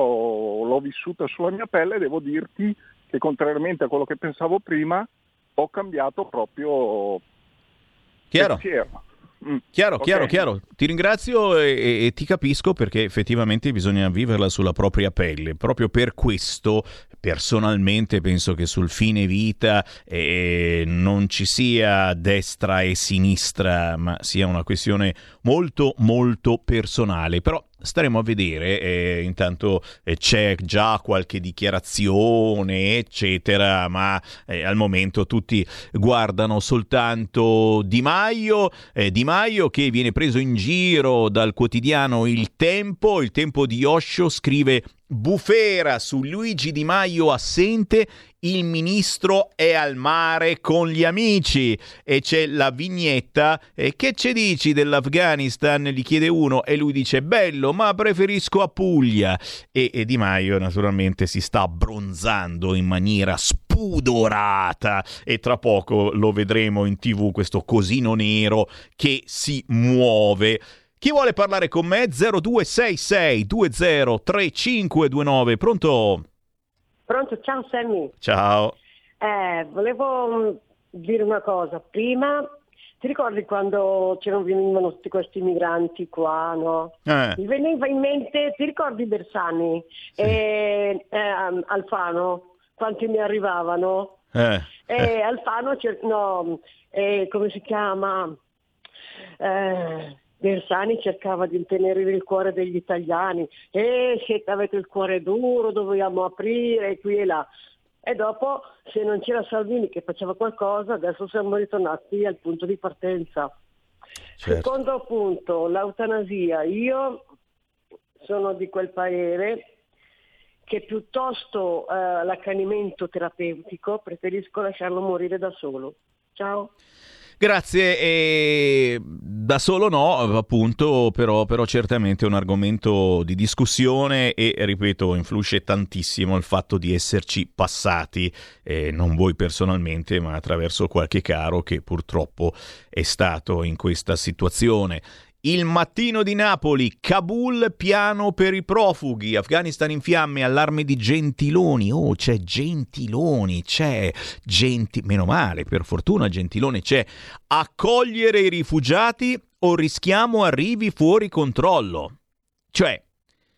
l'ho vissuta sulla mia pelle e devo dirti che contrariamente a quello che pensavo prima, ho cambiato proprio Chiaro. pensiero. Mm. Chiaro, okay. chiaro, chiaro. Ti ringrazio e, e, e, ti capisco perché effettivamente bisogna viverla sulla propria pelle. Proprio per questo, personalmente, penso che sul fine vita eh, non ci sia destra e sinistra, ma sia una questione molto, molto personale. Però staremo a vedere, eh, intanto eh, c'è già qualche dichiarazione, eccetera, ma eh, al momento tutti guardano soltanto Di Maio, eh, Di Maio che viene preso in giro dal quotidiano Il Tempo, il Tempo di Osho scrive Bufera su Luigi Di Maio assente, il ministro è al mare con gli amici. E c'è la vignetta e che ci dici dell'Afghanistan? gli chiede uno e lui dice bello ma preferisco a Puglia. E, e Di Maio naturalmente si sta abbronzando in maniera spudorata. E tra poco lo vedremo in tv questo cosino nero che si muove chi vuole parlare con me? 0266 203529. Pronto? Pronto, ciao Sammy. Ciao. Eh, volevo mm, dire una cosa. Prima ti ricordi quando c'erano venivano tutti questi migranti qua, no? Eh. Mi veniva in mente, ti ricordi Bersani sì. e eh, Alfano, quanti mi arrivavano? Eh. E Alfano, no, eh, come si chiama? Eh, Bersani cercava di ottenere il cuore degli italiani, e eh, siete, avete il cuore duro, dobbiamo aprire qui e là. E dopo, se non c'era Salvini che faceva qualcosa, adesso siamo ritornati al punto di partenza. Certo. Secondo punto, l'eutanasia. Io sono di quel parere che piuttosto eh, l'accanimento terapeutico preferisco lasciarlo morire da solo. Ciao. Grazie, e da solo no, appunto, però, però certamente è un argomento di discussione e, ripeto, influisce tantissimo il fatto di esserci passati, eh, non voi personalmente, ma attraverso qualche caro che purtroppo è stato in questa situazione. Il mattino di Napoli, Kabul, piano per i profughi, Afghanistan in fiamme, allarme di Gentiloni. Oh, c'è Gentiloni, c'è Genti... Meno male, per fortuna Gentiloni c'è. Accogliere i rifugiati o rischiamo arrivi fuori controllo? Cioè,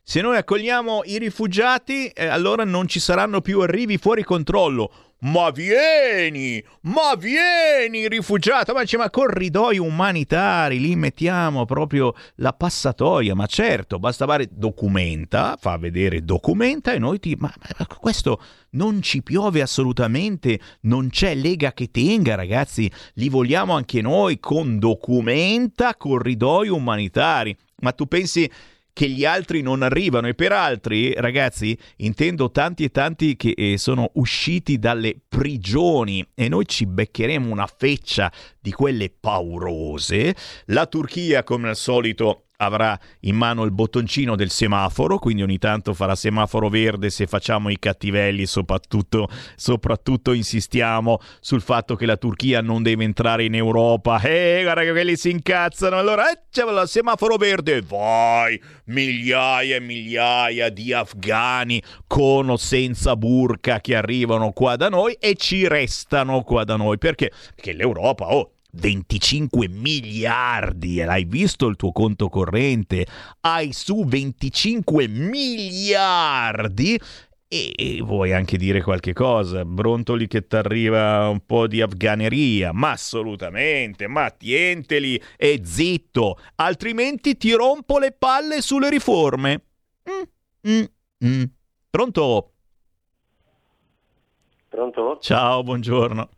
se noi accogliamo i rifugiati, eh, allora non ci saranno più arrivi fuori controllo. Ma vieni, ma vieni rifugiato, ma, dice, ma corridoi umanitari, lì mettiamo proprio la passatoia, ma certo, basta fare documenta, fa vedere documenta e noi ti... Ma, ma questo non ci piove assolutamente, non c'è lega che tenga ragazzi, li vogliamo anche noi con documenta corridoi umanitari. Ma tu pensi che gli altri non arrivano e per altri, ragazzi, intendo tanti e tanti che eh, sono usciti dalle prigioni e noi ci beccheremo una feccia di quelle paurose. La Turchia, come al solito, avrà in mano il bottoncino del semaforo, quindi ogni tanto farà semaforo verde se facciamo i cattivelli, soprattutto, soprattutto insistiamo sul fatto che la Turchia non deve entrare in Europa. Eh, guarda che quelli si incazzano. Allora, eh, c'è il semaforo verde, vai, migliaia e migliaia di afghani con o senza burca che arrivano qua da noi e ci restano qua da noi. Perché? Perché l'Europa, oh, 25 miliardi, hai visto il tuo conto corrente? Hai su 25 miliardi e vuoi anche dire qualche cosa, brontoli che ti arriva un po' di afganeria, ma assolutamente, ma tienteli e zitto, altrimenti ti rompo le palle sulle riforme. Mm, mm, mm. Pronto? Pronto? Ciao, buongiorno.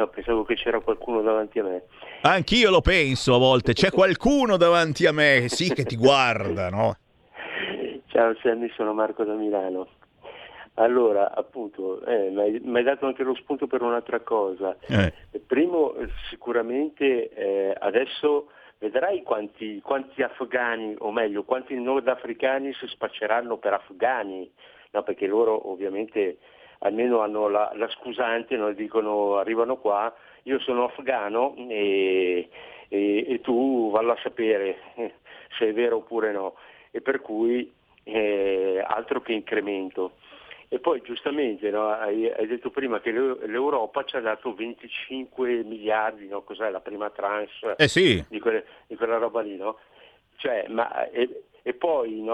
No, pensavo che c'era qualcuno davanti a me. Anch'io lo penso a volte, c'è qualcuno davanti a me, sì, che ti guarda, no? Ciao Sammy, sono Marco da Milano. Allora, appunto, eh, mi hai dato anche lo spunto per un'altra cosa. Eh. Primo, sicuramente eh, adesso vedrai quanti, quanti, afghani, o meglio, quanti nordafricani si spacceranno per afghani, no? perché loro ovviamente almeno hanno la, la scusante, no? dicono arrivano qua, io sono afgano e, e, e tu vallo a sapere se è vero oppure no. E per cui eh, altro che incremento. E poi giustamente no, hai, hai, detto prima che l'Europa ci ha dato 25 miliardi, no? cos'è la prima tranche eh sì. di, quelle, di, quella roba lì, no? Cioè, ma, e, e, poi,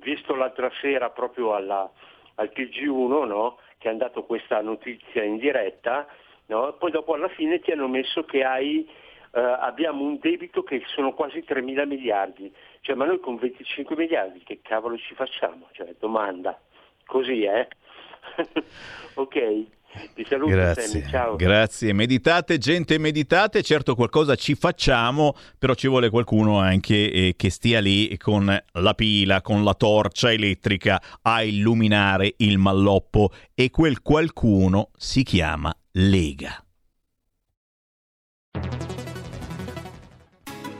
visto l'altra sera proprio alla, al TG1, che hanno dato questa notizia in diretta, poi dopo alla fine ti hanno messo che hai, eh, abbiamo un debito che sono quasi 3 mila miliardi. Cioè, ma noi con 25 miliardi che cavolo ci facciamo? Cioè, domanda. Così, eh? ok. Ti saluto, grazie, Sammy, ciao. Grazie, meditate, gente, meditate. Certo, qualcosa ci facciamo, però ci vuole qualcuno anche eh, che stia lì con la pila, con la torcia elettrica a illuminare il malloppo. E quel qualcuno si chiama Lega.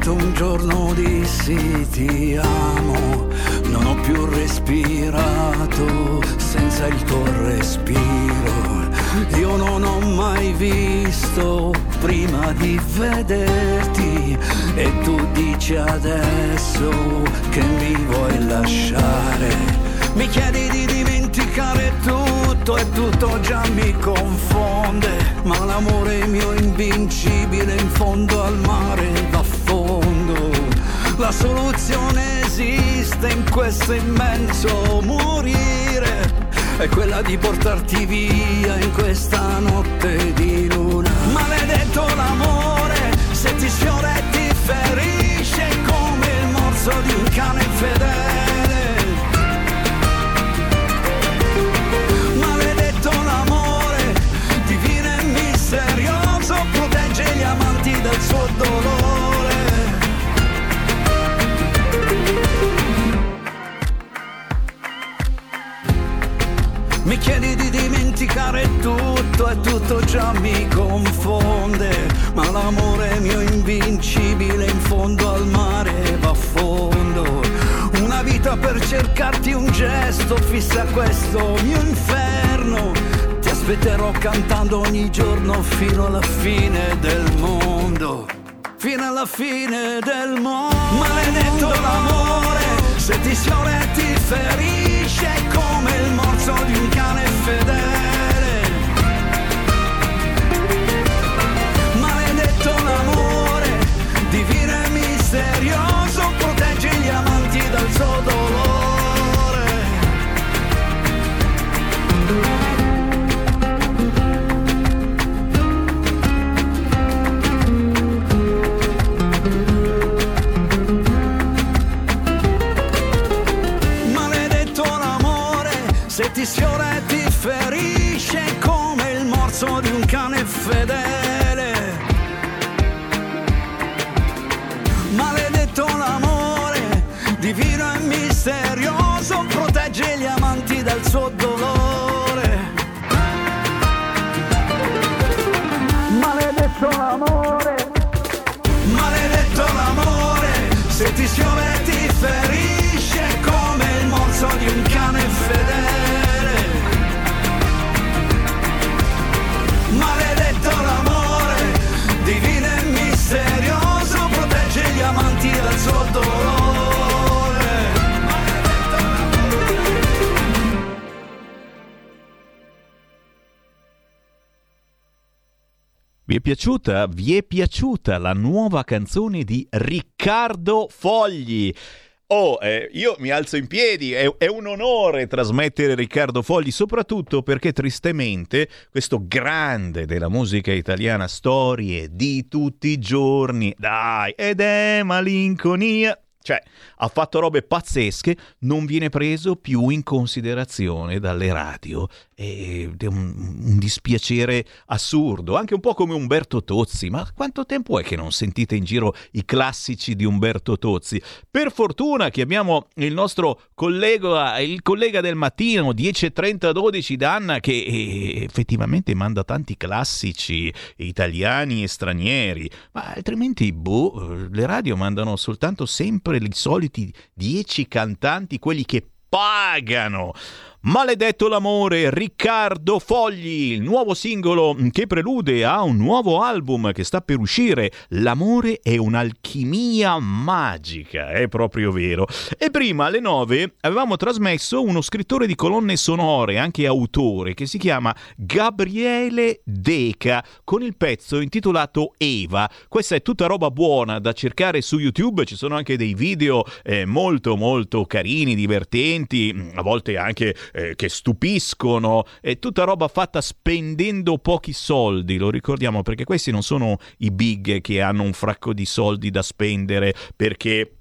Infinito un giorno dissi ti amo, non ho più respirato senza il tuo respiro. Io non ho mai visto prima di vederti e tu dici adesso che mi vuoi lasciare. Mi chiedi di dimenticare tutto e tutto già mi confonde, ma l'amore mio invincibile in fondo al mare va fondo. La soluzione esiste in questo immenso morire, è quella di portarti via in questa notte di luna. Maledetto l'amore, se ti sfiora e ti ferisce come il morso di un cane fedele. suo dolore. Mi chiedi di dimenticare tutto e tutto già mi confonde, ma l'amore mio invincibile in fondo al mare va a fondo. Una vita per cercarti un gesto fissa questo mio inferno. Ti aspetterò cantando ogni giorno fino alla fine del mondo fino alla fine del mondo. Maledetto l'amore, se ti sfiora e ti ferisce come il morso di un cane fedele. Maledetto l'amore, divino e misterioso, Maledetto l'amore, divino e misterioso, protegge gli amanti dal suo dolore. Maledetto l'amore, Vi è piaciuta? Vi è piaciuta la nuova canzone di Riccardo Fogli? Oh, eh, io mi alzo in piedi, è, è, un onore trasmettere Riccardo Fogli, soprattutto perché tristemente questo grande della musica italiana, storie di tutti i giorni, dai, ed è malinconia, cioè, ha fatto robe pazzesche, non viene preso più in considerazione dalle radio. Ed è un, un, dispiacere assurdo, anche un po' come Umberto Tozzi. Ma quanto tempo è che non sentite in giro i classici di Umberto Tozzi? Per fortuna che abbiamo il nostro collega, il collega del mattino, 10.30-12 Danna, che eh, effettivamente manda tanti classici italiani e stranieri. Ma altrimenti, boh, le radio mandano soltanto sempre sempre i soliti dieci cantanti, quelli che pagano. Maledetto l'amore, Riccardo Fogli, il nuovo singolo che prelude a un nuovo album che sta per uscire. L'amore è un'alchimia magica, è proprio vero. E prima alle nove avevamo trasmesso uno scrittore di colonne sonore, anche autore, che si chiama Gabriele Deca, con il pezzo intitolato Eva. Questa è tutta roba buona da cercare su YouTube, ci sono anche dei video eh, molto molto carini, divertenti, a volte anche eh, che stupiscono, è tutta roba fatta spendendo pochi soldi, lo ricordiamo perché questi non sono i big che hanno un fracco di soldi da spendere perché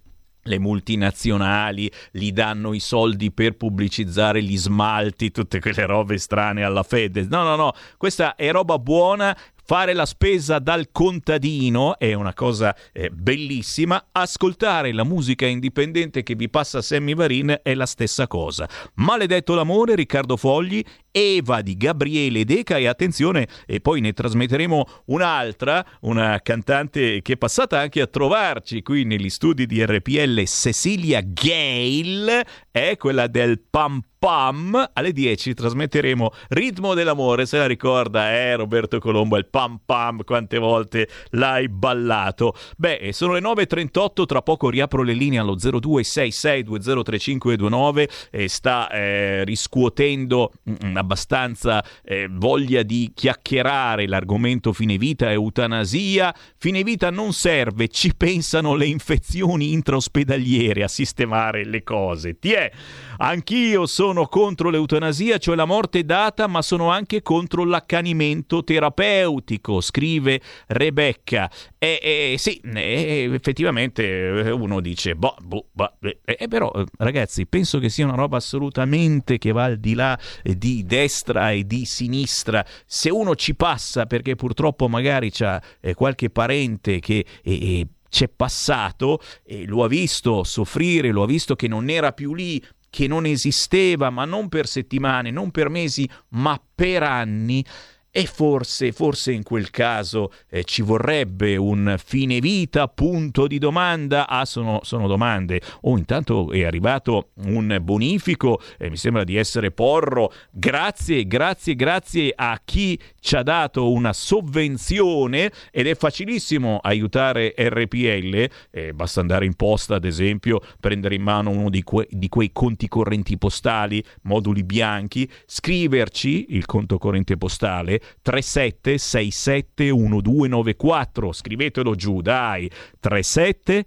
le multinazionali gli danno i soldi per pubblicizzare gli smalti, tutte quelle robe strane alla Fede. No, no, no, questa è roba buona Fare la spesa dal contadino è una cosa eh, bellissima, ascoltare la musica indipendente che vi passa Sammy Varin è la stessa cosa. Maledetto l'amore, Riccardo Fogli, Eva di Gabriele Deca e attenzione, e poi ne trasmetteremo un'altra, una cantante che è passata anche a trovarci qui negli studi di RPL, Cecilia Gale, è quella del Pam Pam alle 10 trasmetteremo Ritmo dell'amore, se la ricorda, eh Roberto Colombo, il Pam Pam, quante volte l'hai ballato. Beh, sono le 9.38, tra poco riapro le linee allo 0266203529 e sta eh, riscuotendo mm, abbastanza eh, voglia di chiacchierare l'argomento fine vita e eutanasia. Fine vita non serve, ci pensano le infezioni intraospedaliere a sistemare le cose. Ti è? Anch'io sono contro l'eutanasia, cioè la morte data, ma sono anche contro l'accanimento terapeutico, scrive Rebecca. E, e sì, e, effettivamente uno dice, boh, boh, boh eh, però ragazzi, penso che sia una roba assolutamente che va al di là di destra e di sinistra. Se uno ci passa perché purtroppo magari c'ha eh, qualche parente che... Eh, c'è passato e lo ha visto soffrire, lo ha visto che non era più lì, che non esisteva, ma non per settimane, non per mesi, ma per anni, e forse, forse in quel caso eh, ci vorrebbe un fine vita, punto di domanda? Ah, sono, sono domande. Oh, intanto è arrivato un bonifico, eh, mi sembra di essere Porro. Grazie, grazie, grazie a chi ci ha dato una sovvenzione ed è facilissimo aiutare RPL. Eh, basta andare in posta, ad esempio, prendere in mano uno di, que- di quei conti correnti postali, moduli bianchi, scriverci il conto corrente postale 37 67 1294. Scrivetelo giù, dai. 37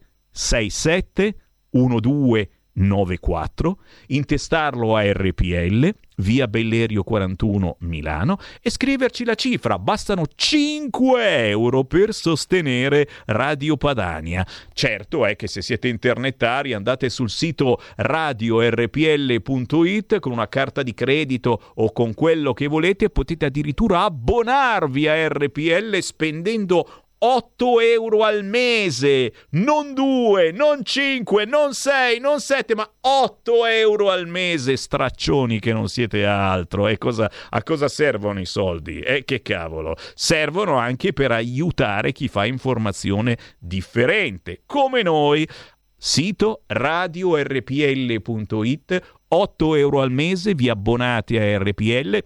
67 1294. Intestarlo a RPL via Bellerio 41 Milano e scriverci la cifra. Bastano 5 euro per sostenere Radio Padania. Certo è che se siete internetari andate sul sito radiorpl.it con una carta di credito o con quello che volete potete addirittura abbonarvi a RPL spendendo 8 euro al mese, non 2, non 5, non 6, non 7, ma 8 euro al mese, straccioni che non siete altro. E cosa, a cosa servono i soldi? E che cavolo? Servono anche per aiutare chi fa informazione differente, come noi. Sito radiorpl.it 8 euro al mese, vi abbonate a RPL,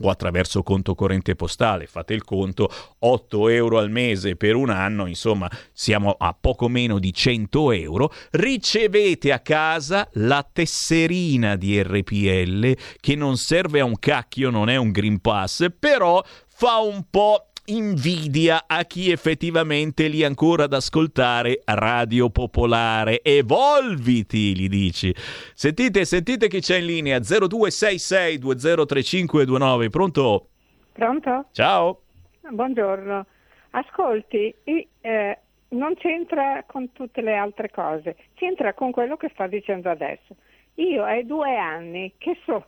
o attraverso conto corrente postale, fate il conto, 8 euro al mese per un anno, insomma siamo a poco meno di 100 euro, ricevete a casa la tesserina di RPL che non serve a un cacchio, non è un Green Pass, però fa un po' invidia a chi effettivamente lì ancora ad ascoltare Radio Popolare. Evolviti, gli dici. Sentite, sentite chi c'è in linea. 0266 203529. Pronto? Pronto? Ciao. Buongiorno. Ascolti, eh, non c'entra con tutte le altre cose, c'entra con quello che sto dicendo adesso. Io è due anni che sono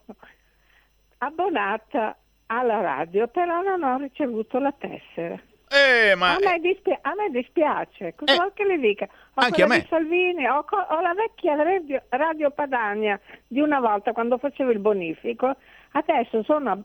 abbonata alla radio, però non ho ricevuto la tessera. Eh, ma... a, me dispi- a, me dispiace, cosa eh, che le dica? Ho anche a me. Salvini, ho, co- ho la vecchia radio, radio, Padania di una volta quando facevo il bonifico, adesso sono a,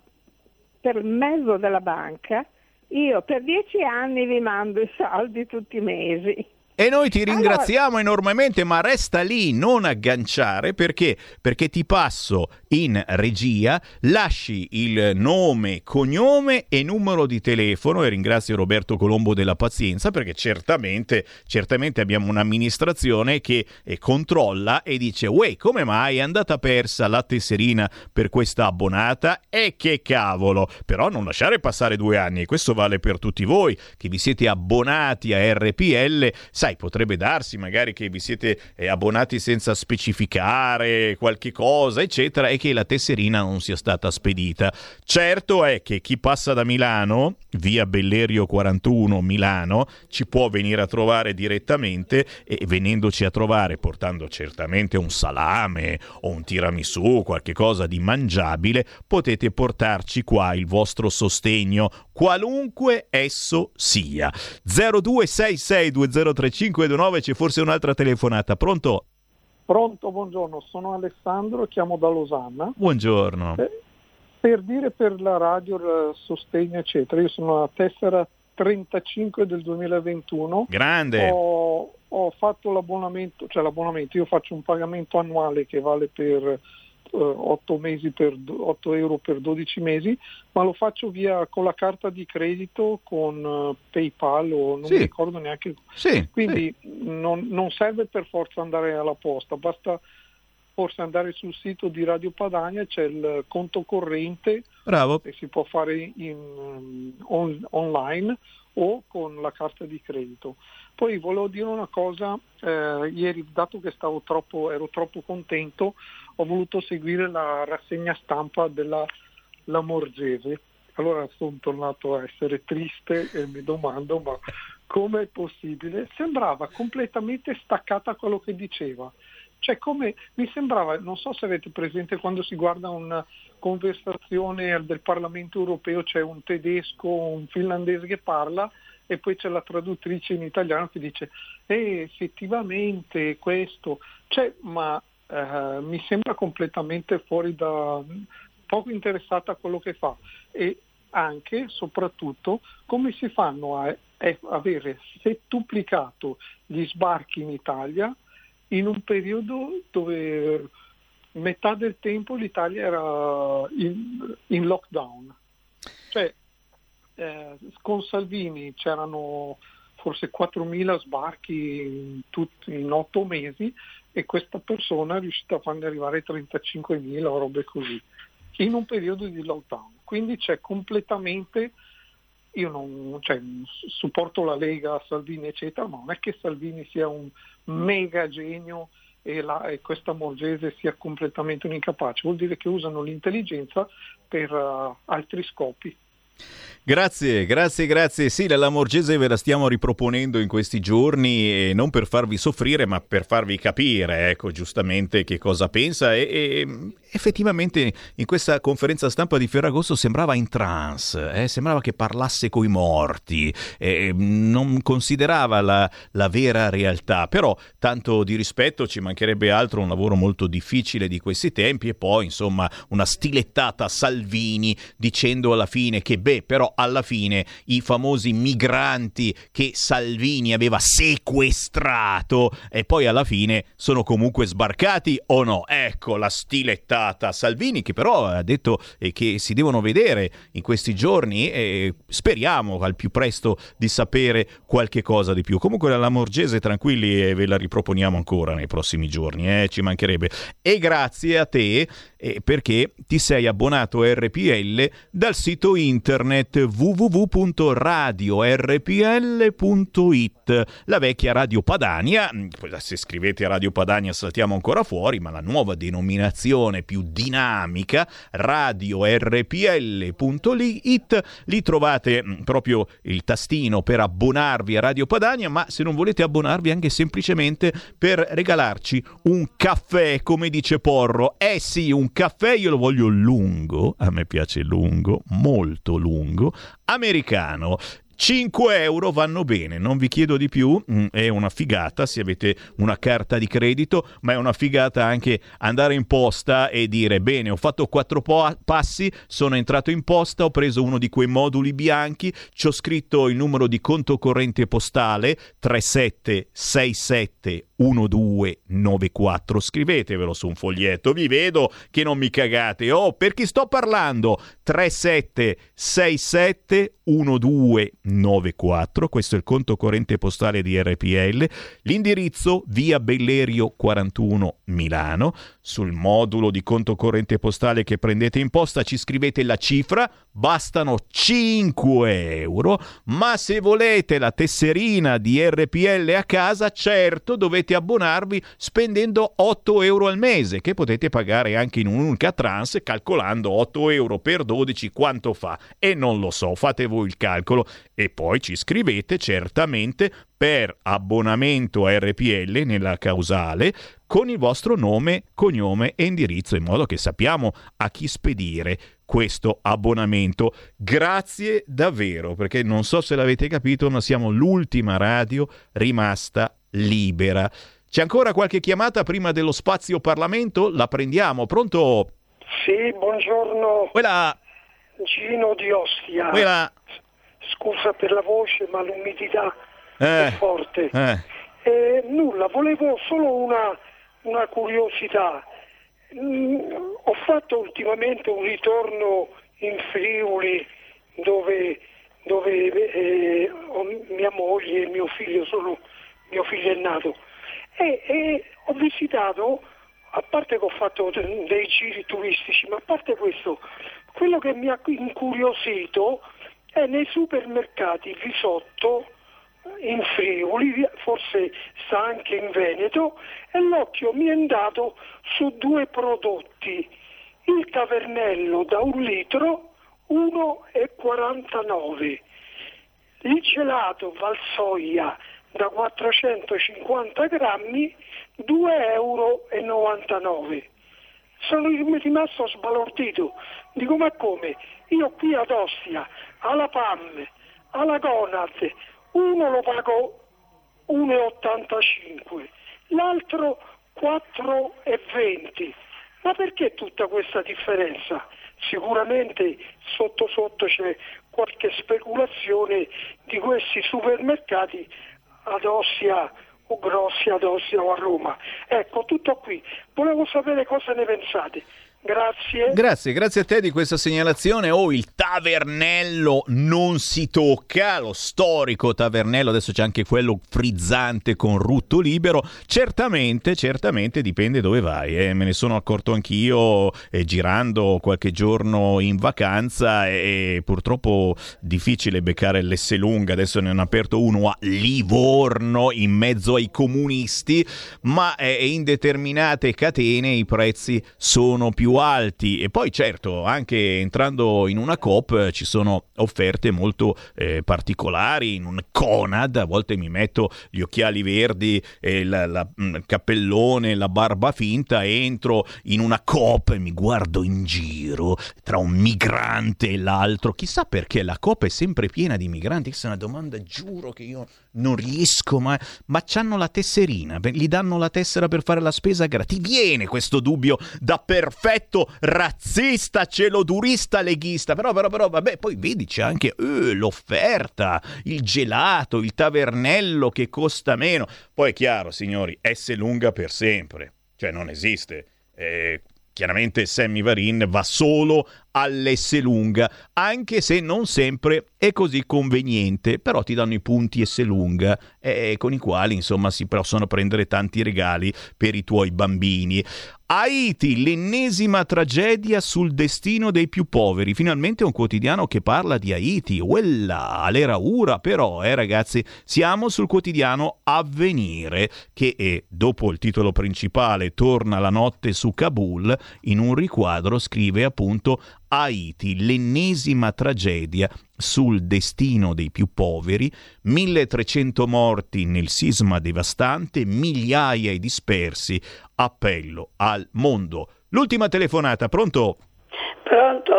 per mezzo della banca, io per dieci anni vi mando i soldi tutti i mesi. E noi ti ringraziamo allora... enormemente, ma resta lì, non agganciare, perché? Perché ti passo in regia, lasci il nome, cognome e numero di telefono e ringrazio Roberto Colombo della pazienza perché certamente, certamente abbiamo un'amministrazione che eh, controlla e dice uè come mai è andata persa la tesserina per questa abbonata? E che cavolo, però non lasciare passare due anni e questo vale per tutti voi che vi siete abbonati a RPL, sai potrebbe darsi magari che vi siete eh, abbonati senza specificare qualche cosa eccetera che la tesserina non sia stata spedita. Certo è che chi passa da Milano, via Bellerio 41 Milano, ci può venire a trovare direttamente e venendoci a trovare portando certamente un salame o un tiramisù, qualche cosa di mangiabile, potete portarci qua il vostro sostegno, qualunque esso sia. 0266203529 c'è forse un'altra telefonata. Pronto? Pronto, buongiorno, sono Alessandro, chiamo da Losanna. Buongiorno. Eh, Per dire per la radio, il sostegno, eccetera, io sono a tessera 35 del 2021. Grande! Ho, ho fatto l'abbonamento, cioè l'abbonamento, io faccio un pagamento annuale che vale per 8, eh, mesi per, 8 euro per 12 mesi, ma lo faccio via con la carta di credito, con uh, PayPal o non sì. mi ricordo neanche. Sì, Quindi sì. Non, non, serve per forza andare alla posta, basta forse andare sul sito di Radio Padania, c'è il conto corrente Bravo. che si può fare in, on, online o con la carta di credito. Poi volevo dire una cosa, eh, ieri dato che troppo, ero troppo contento, ho voluto seguire la rassegna stampa della Lamorgese. Allora sono tornato a essere triste e mi domando ma come è possibile? Sembrava completamente staccata quello che diceva. Cioè come mi sembrava, non so se avete presente quando si guarda una conversazione del Parlamento europeo, c'è un tedesco, un finlandese che parla e poi c'è la traduttrice in italiano che dice eh, effettivamente questo, cioè, ma eh, mi sembra completamente fuori da poco interessata a quello che fa e anche, soprattutto, come si fanno a, a avere settuplicato gli sbarchi in Italia in un periodo dove metà del tempo l'Italia era in, in lockdown. Cioè, eh, con Salvini c'erano forse 4.000 sbarchi in, tutti, in 8 mesi e questa persona è riuscita a farne arrivare 35.000 o robe così, in un periodo di lockdown. Quindi c'è completamente, io non cioè, supporto la Lega, Salvini eccetera, ma non è che Salvini sia un mega genio e, la, e questa Morgese sia completamente un incapace, vuol dire che usano l'intelligenza per uh, altri scopi. Grazie, grazie, grazie. Sì, la Lamorgese ve la stiamo riproponendo in questi giorni e non per farvi soffrire, ma per farvi capire, ecco, giustamente che cosa pensa e, e effettivamente in questa conferenza stampa di Ferragosto sembrava in trance, eh? sembrava che parlasse coi morti, eh, non considerava la, la, vera realtà, però tanto di rispetto ci mancherebbe altro, un lavoro molto difficile di questi tempi e poi insomma una stilettata a Salvini dicendo alla fine che beh, però alla fine i famosi migranti che Salvini aveva sequestrato e poi alla fine sono comunque sbarcati o no? Ecco la stilettata Salvini che però ha detto eh, che si devono vedere in questi giorni e speriamo al più presto di sapere qualche cosa di più. Comunque la Lamorgese tranquilli e ve la riproponiamo ancora nei prossimi giorni, eh? ci mancherebbe. E grazie a te eh, perché ti sei abbonato a RPL dal sito internet www.radiorpl.it, la vecchia Radio Padania, mm, se scrivete Radio Padania saltiamo ancora fuori, ma la nuova denominazione più dinamica, radiorpl.it, lì trovate mm, proprio il tastino per abbonarvi a Radio Padania, ma se non volete abbonarvi anche semplicemente per regalarci un caffè, come dice Porro, eh sì, un caffè io lo voglio lungo, a me piace lungo, molto lungo, americano. 5 euro vanno bene, non vi chiedo di più, mm, è una figata se avete una carta di credito, ma è una figata anche andare in posta e dire bene, ho fatto quattro po- passi, sono entrato in posta, ho preso uno di quei moduli bianchi, ci ho scritto il numero di conto corrente postale 3767 1294. Scrivetevelo su un foglietto, vi vedo che non mi cagate. Oh, per chi sto parlando? 3767 1294. Questo è il conto corrente postale di RPL. L'indirizzo via Bellerio 41 Milano. Sul modulo di conto corrente postale che prendete in posta ci scrivete la cifra, bastano 5 euro, ma se volete la tesserina di RPL a casa, certo dovete abbonarvi spendendo 8 euro al mese, che potete pagare anche in un'unica trans calcolando 8 euro per 12 quanto fa. E non lo so, fate voi il calcolo e poi ci scrivete certamente per abbonamento a RPL nella causale con il vostro nome, cognome e indirizzo in modo che sappiamo a chi spedire questo abbonamento. Grazie davvero perché non so se l'avete capito ma siamo l'ultima radio rimasta libera. C'è ancora qualche chiamata prima dello spazio Parlamento? La prendiamo. Pronto? Sì, buongiorno. Quella. Gino di Ostia. Quella. Scusa per la voce, ma l'umidità Eh. è forte. Eh. Eh, nulla, volevo solo una, una curiosità. Mm, ho fatto ultimamente un ritorno in Friuli dove, dove eh, mia moglie e mio figlio sono, mio figlio è nato. E, e ho visitato, a parte che ho fatto de- dei giri turistici, ma a parte questo, quello che mi ha incuriosito è nei supermercati il risotto in Friuli, forse sta anche in Veneto, e l'occhio mi è andato su due prodotti, il tavernello da un litro 1,49, il gelato Valsoia da 450 grammi 2,99 euro. Sono rimasto sbalordito, dico ma come? Io qui ad Ostia, alla PAM, alla Conad, uno lo pago 1,85, l'altro 4,20. Ma perché tutta questa differenza? Sicuramente sotto sotto c'è qualche speculazione di questi supermercati ad Ossia o grossi ad Ossia o a Roma. Ecco, tutto qui. Volevo sapere cosa ne pensate. Grazie. Grazie, grazie a te di questa segnalazione. Oh, il tavernello non si tocca, lo storico tavernello, adesso c'è anche quello frizzante con rutto libero. Certamente, certamente dipende dove vai. eh. Me ne sono accorto anch'io eh, girando qualche giorno in vacanza e, purtroppo difficile beccare l'Esselunga. Adesso ne hanno aperto uno a Livorno in mezzo ai comunisti, ma eh, in determinate catene i prezzi sono più alti. E poi certo anche entrando in una COP eh, ci sono offerte molto eh, particolari. In un Conad a volte mi metto gli occhiali verdi e la- la- mm, il cappellone la barba finta entro in una COP e mi guardo in giro tra un migrante e l'altro. Chissà perché la COP è sempre piena di migranti. Questa è una domanda giuro che io non riesco mai. Ma c'hanno la tesserina? Gli danno la tessera per fare la spesa gratis viene questo dubbio da perfetto razzista celodurista leghista. Però però però vabbè poi vedi c'è anche eh, l'offerta il gelato il tavernello che costa meno. Poi è chiaro signori S lunga per sempre. Cioè non esiste. Eh, chiaramente Sammy Varin va solo all'S lunga, anche se non sempre è così conveniente, però ti danno i punti S lunga eh, con i quali insomma si possono prendere tanti regali per i tuoi bambini. Haiti, l'ennesima tragedia sul destino dei più poveri. Finalmente un quotidiano che parla di Haiti. Quella, l'era ura però, eh ragazzi, siamo sul quotidiano Avvenire che eh, dopo il titolo principale torna la notte su Kabul, in un riquadro scrive appunto Haiti, l'ennesima tragedia sul destino dei più poveri, 1300 morti nel sisma devastante, migliaia di dispersi, appello al mondo. L'ultima telefonata, pronto? Pronto,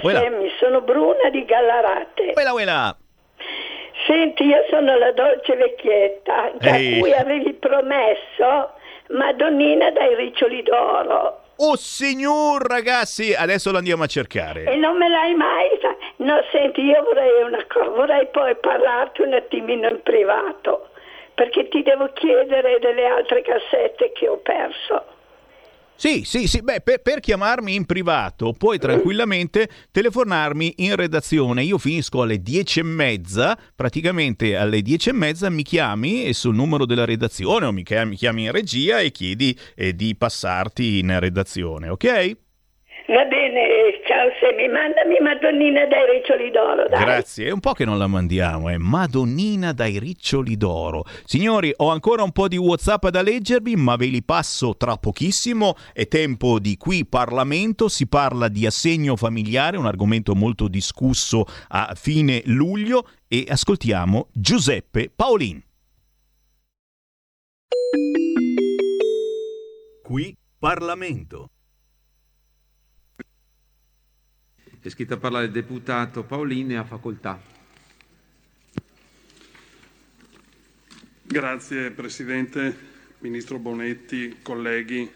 Quella. Sammy, sono Bruna di Gallarate. Quella, quella. Senti, io sono la dolce vecchietta a Ehi. cui avevi promesso Madonnina dai riccioli d'oro Oh signor ragazzi, adesso lo andiamo a cercare. e non me l'hai mai fa- No, senti, io vorrei una cosa, vorrei poi parlarti un attimino in privato, perché ti devo chiedere delle altre cassette che ho perso. Sì, sì, sì, beh, per, per chiamarmi in privato puoi tranquillamente telefonarmi in redazione. Io finisco alle dieci e mezza, praticamente alle dieci e mezza mi chiami sul numero della redazione o mi chiami, mi chiami in regia e chiedi eh, di passarti in redazione, ok? Va bene, ciao Sammy, mandami Madonnina dai riccioli d'oro, dai. Grazie, è un po' che non la mandiamo, è Madonnina dai riccioli d'oro. Signori, ho ancora un po' di WhatsApp da leggervi, ma ve li passo tra pochissimo. È tempo di qui Parlamento, si parla di assegno familiare, un argomento molto discusso a fine luglio e ascoltiamo Giuseppe Paolin. Qui Parlamento. È iscritto a parlare il deputato Paolini a facoltà. Grazie Presidente, Ministro Bonetti, colleghi.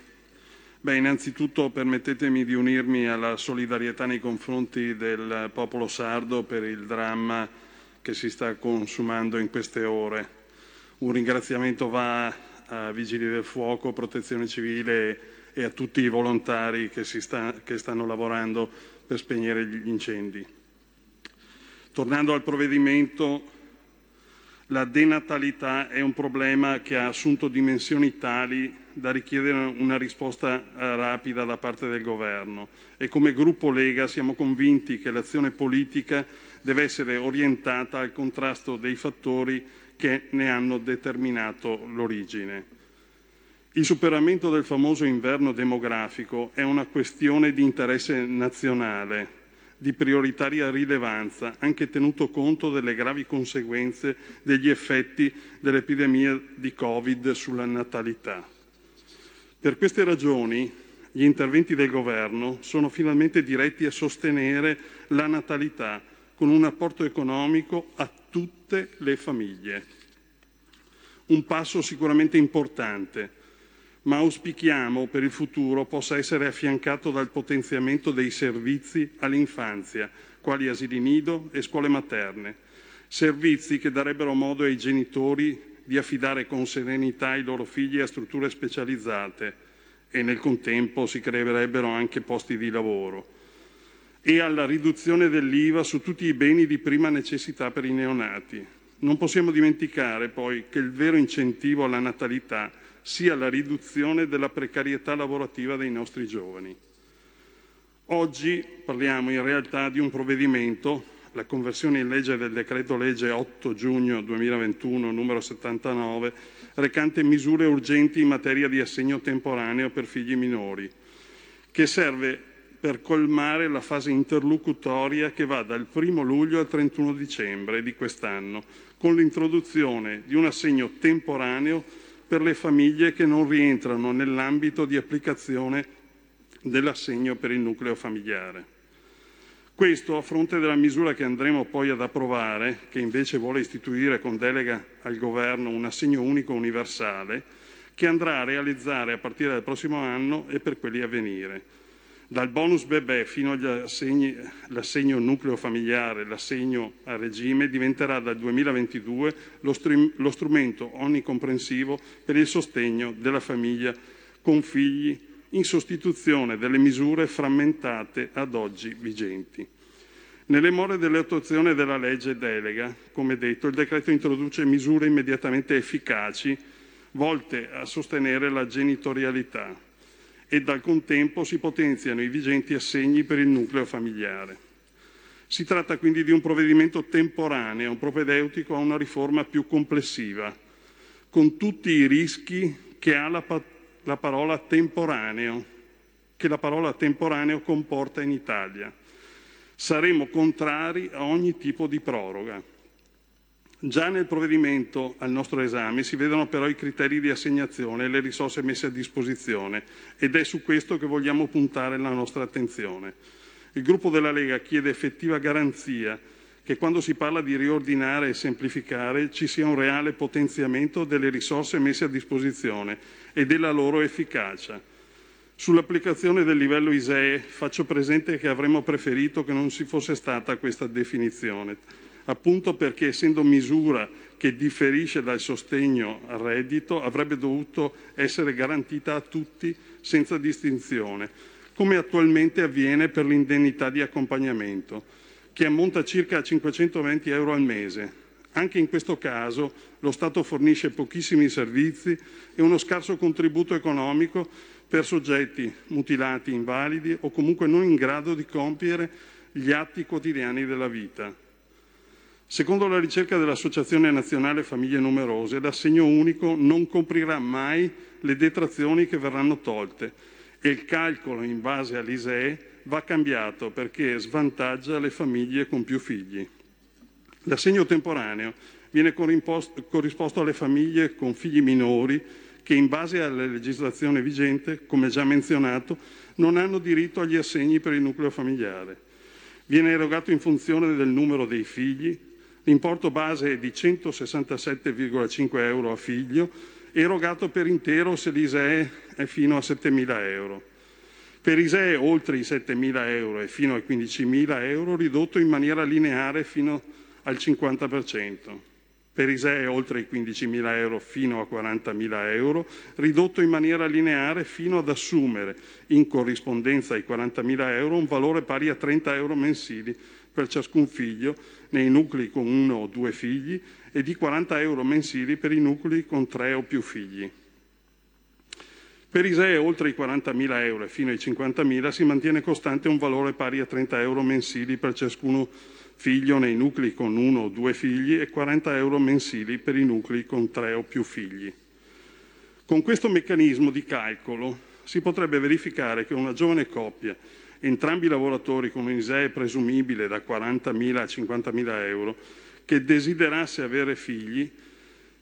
Beh, innanzitutto permettetemi di unirmi alla solidarietà nei confronti del popolo sardo per il dramma che si sta consumando in queste ore. Un ringraziamento va a Vigili del Fuoco, Protezione Civile e a tutti i volontari che, sta, che stanno lavorando per spegnere gli incendi. Tornando al provvedimento, la denatalità è un problema che ha assunto dimensioni tali da richiedere una risposta eh, rapida da parte del Governo e come gruppo Lega siamo convinti che l'azione politica deve essere orientata al contrasto dei fattori che ne hanno determinato l'origine. Il superamento del famoso inverno demografico è una questione di interesse nazionale di prioritaria rilevanza, anche tenuto conto delle gravi conseguenze degli effetti dell'epidemia di Covid sulla natalità. Per queste ragioni gli interventi del Governo sono finalmente diretti a sostenere la natalità con un apporto economico a tutte le famiglie. Un passo sicuramente importante, ma auspichiamo per il futuro possa essere affiancato dal potenziamento dei servizi all'infanzia, quali asili nido e scuole materne, servizi che darebbero modo ai genitori di affidare con serenità i loro figli a strutture specializzate e nel contempo si creerebbero anche posti di lavoro e alla riduzione dell'IVA su tutti i beni di prima necessità per i neonati. Non possiamo dimenticare poi che il vero incentivo alla natalità sia la riduzione della precarietà lavorativa dei nostri giovani. Oggi parliamo in realtà di un provvedimento, la conversione in legge del decreto legge 8 giugno 2021 numero 79, recante misure urgenti in materia di assegno temporaneo per figli minori, che serve per colmare la fase interlocutoria che va dal 1 luglio al 31 dicembre di quest'anno, con l'introduzione di un assegno temporaneo per le famiglie che non rientrano nell'ambito di applicazione dell'assegno per il nucleo familiare. Questo a fronte della misura che andremo poi ad approvare, che invece vuole istituire con delega al Governo un assegno unico universale, che andrà a realizzare a partire dal prossimo anno e per quelli a venire dal bonus bebè fino all'assegno nucleo familiare, l'assegno a regime, diventerà dal 2022 lo, str- lo strumento onnicomprensivo per il sostegno della famiglia con figli in sostituzione delle misure frammentate ad oggi vigenti. Nelle more dell'attuazione della legge delega, come detto, il decreto introduce misure immediatamente efficaci volte a sostenere la genitorialità, e dal contempo si potenziano i vigenti assegni per il nucleo familiare. Si tratta quindi di un provvedimento temporaneo, propedeutico a una riforma più complessiva, con tutti i rischi che ha la, pa- la parola temporaneo, che la parola temporaneo comporta in Italia. Saremo contrari a ogni tipo di proroga. Già nel provvedimento al nostro esame si vedono però i criteri di assegnazione e le risorse messe a disposizione ed è su questo che vogliamo puntare la nostra attenzione. Il gruppo della Lega chiede effettiva garanzia che quando si parla di riordinare e semplificare ci sia un reale potenziamento delle risorse messe a disposizione e della loro efficacia. Sull'applicazione del livello ISEE faccio presente che avremmo preferito che non si fosse stata questa definizione appunto perché essendo misura che differisce dal sostegno al reddito avrebbe dovuto essere garantita a tutti senza distinzione, come attualmente avviene per l'indennità di accompagnamento, che ammonta circa a 520 euro al mese. Anche in questo caso lo Stato fornisce pochissimi servizi e uno scarso contributo economico per soggetti mutilati, invalidi o comunque non in grado di compiere gli atti quotidiani della vita. Secondo la ricerca dell'Associazione Nazionale Famiglie Numerose, l'assegno unico non coprirà mai le detrazioni che verranno tolte e il calcolo in base all'ISEE va cambiato perché svantaggia le famiglie con più figli. L'assegno temporaneo viene corrisposto alle famiglie con figli minori che in base alla legislazione vigente, come già menzionato, non hanno diritto agli assegni per il nucleo familiare. Viene erogato in funzione del numero dei figli, L'importo base è di 167,5 euro a figlio, erogato per intero se l'ISEE è fino a 7.000 euro. Per ISEE oltre i 7.000 euro e fino ai 15.000 euro ridotto in maniera lineare fino al 50%. Per ISEE oltre i 15.000 euro fino a 40.000 euro ridotto in maniera lineare fino ad assumere in corrispondenza ai 40.000 euro un valore pari a 30 euro mensili per ciascun figlio nei nuclei con uno o due figli e di 40 euro mensili per i nuclei con tre o più figli. Per ISEE oltre i 40.000 euro e fino ai 50.000 si mantiene costante un valore pari a 30 euro mensili per ciascuno figlio nei nuclei con uno o due figli e 40 euro mensili per i nuclei con tre o più figli. Con questo meccanismo di calcolo si potrebbe verificare che una giovane coppia, entrambi lavoratori con un ISEE presumibile da 40.000 a 50.000 euro, che desiderasse avere figli,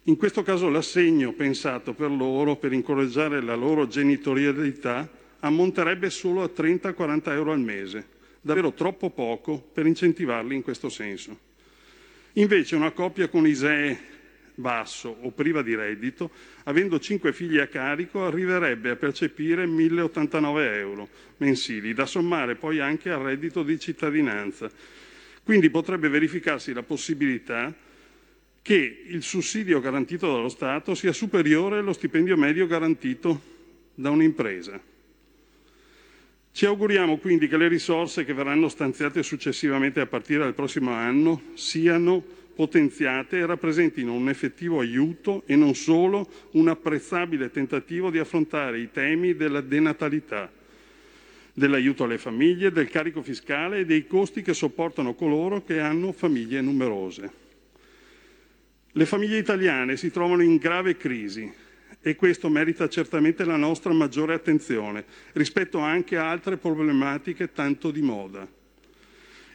in questo caso l'assegno pensato per loro per incoraggiare la loro genitorialità ammonterebbe solo a 30-40 euro al mese, davvero troppo poco per incentivarli in questo senso. Invece una coppia con ISEE basso o priva di reddito, avendo cinque figli a carico, arriverebbe a percepire 1.089 euro mensili, da sommare poi anche al reddito di cittadinanza. Quindi potrebbe verificarsi la possibilità che il sussidio garantito dallo Stato sia superiore allo stipendio medio garantito da un'impresa. Ci auguriamo quindi che le risorse che verranno stanziate successivamente a partire dal prossimo anno siano potenziate e rappresentino un effettivo aiuto e non solo un apprezzabile tentativo di affrontare i temi della denatalità, dell'aiuto alle famiglie, del carico fiscale e dei costi che sopportano coloro che hanno famiglie numerose. Le famiglie italiane si trovano in grave crisi e questo merita certamente la nostra maggiore attenzione rispetto anche a altre problematiche tanto di moda.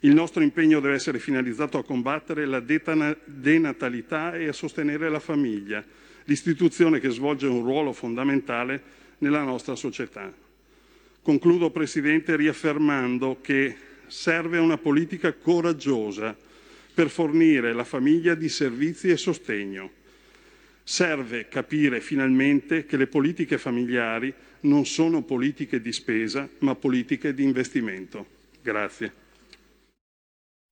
Il nostro impegno deve essere finalizzato a combattere la denatalità e a sostenere la famiglia, l'istituzione che svolge un ruolo fondamentale nella nostra società. Concludo, Presidente, riaffermando che serve una politica coraggiosa per fornire la famiglia di servizi e sostegno. Serve capire finalmente che le politiche familiari non sono politiche di spesa, ma politiche di investimento. Grazie.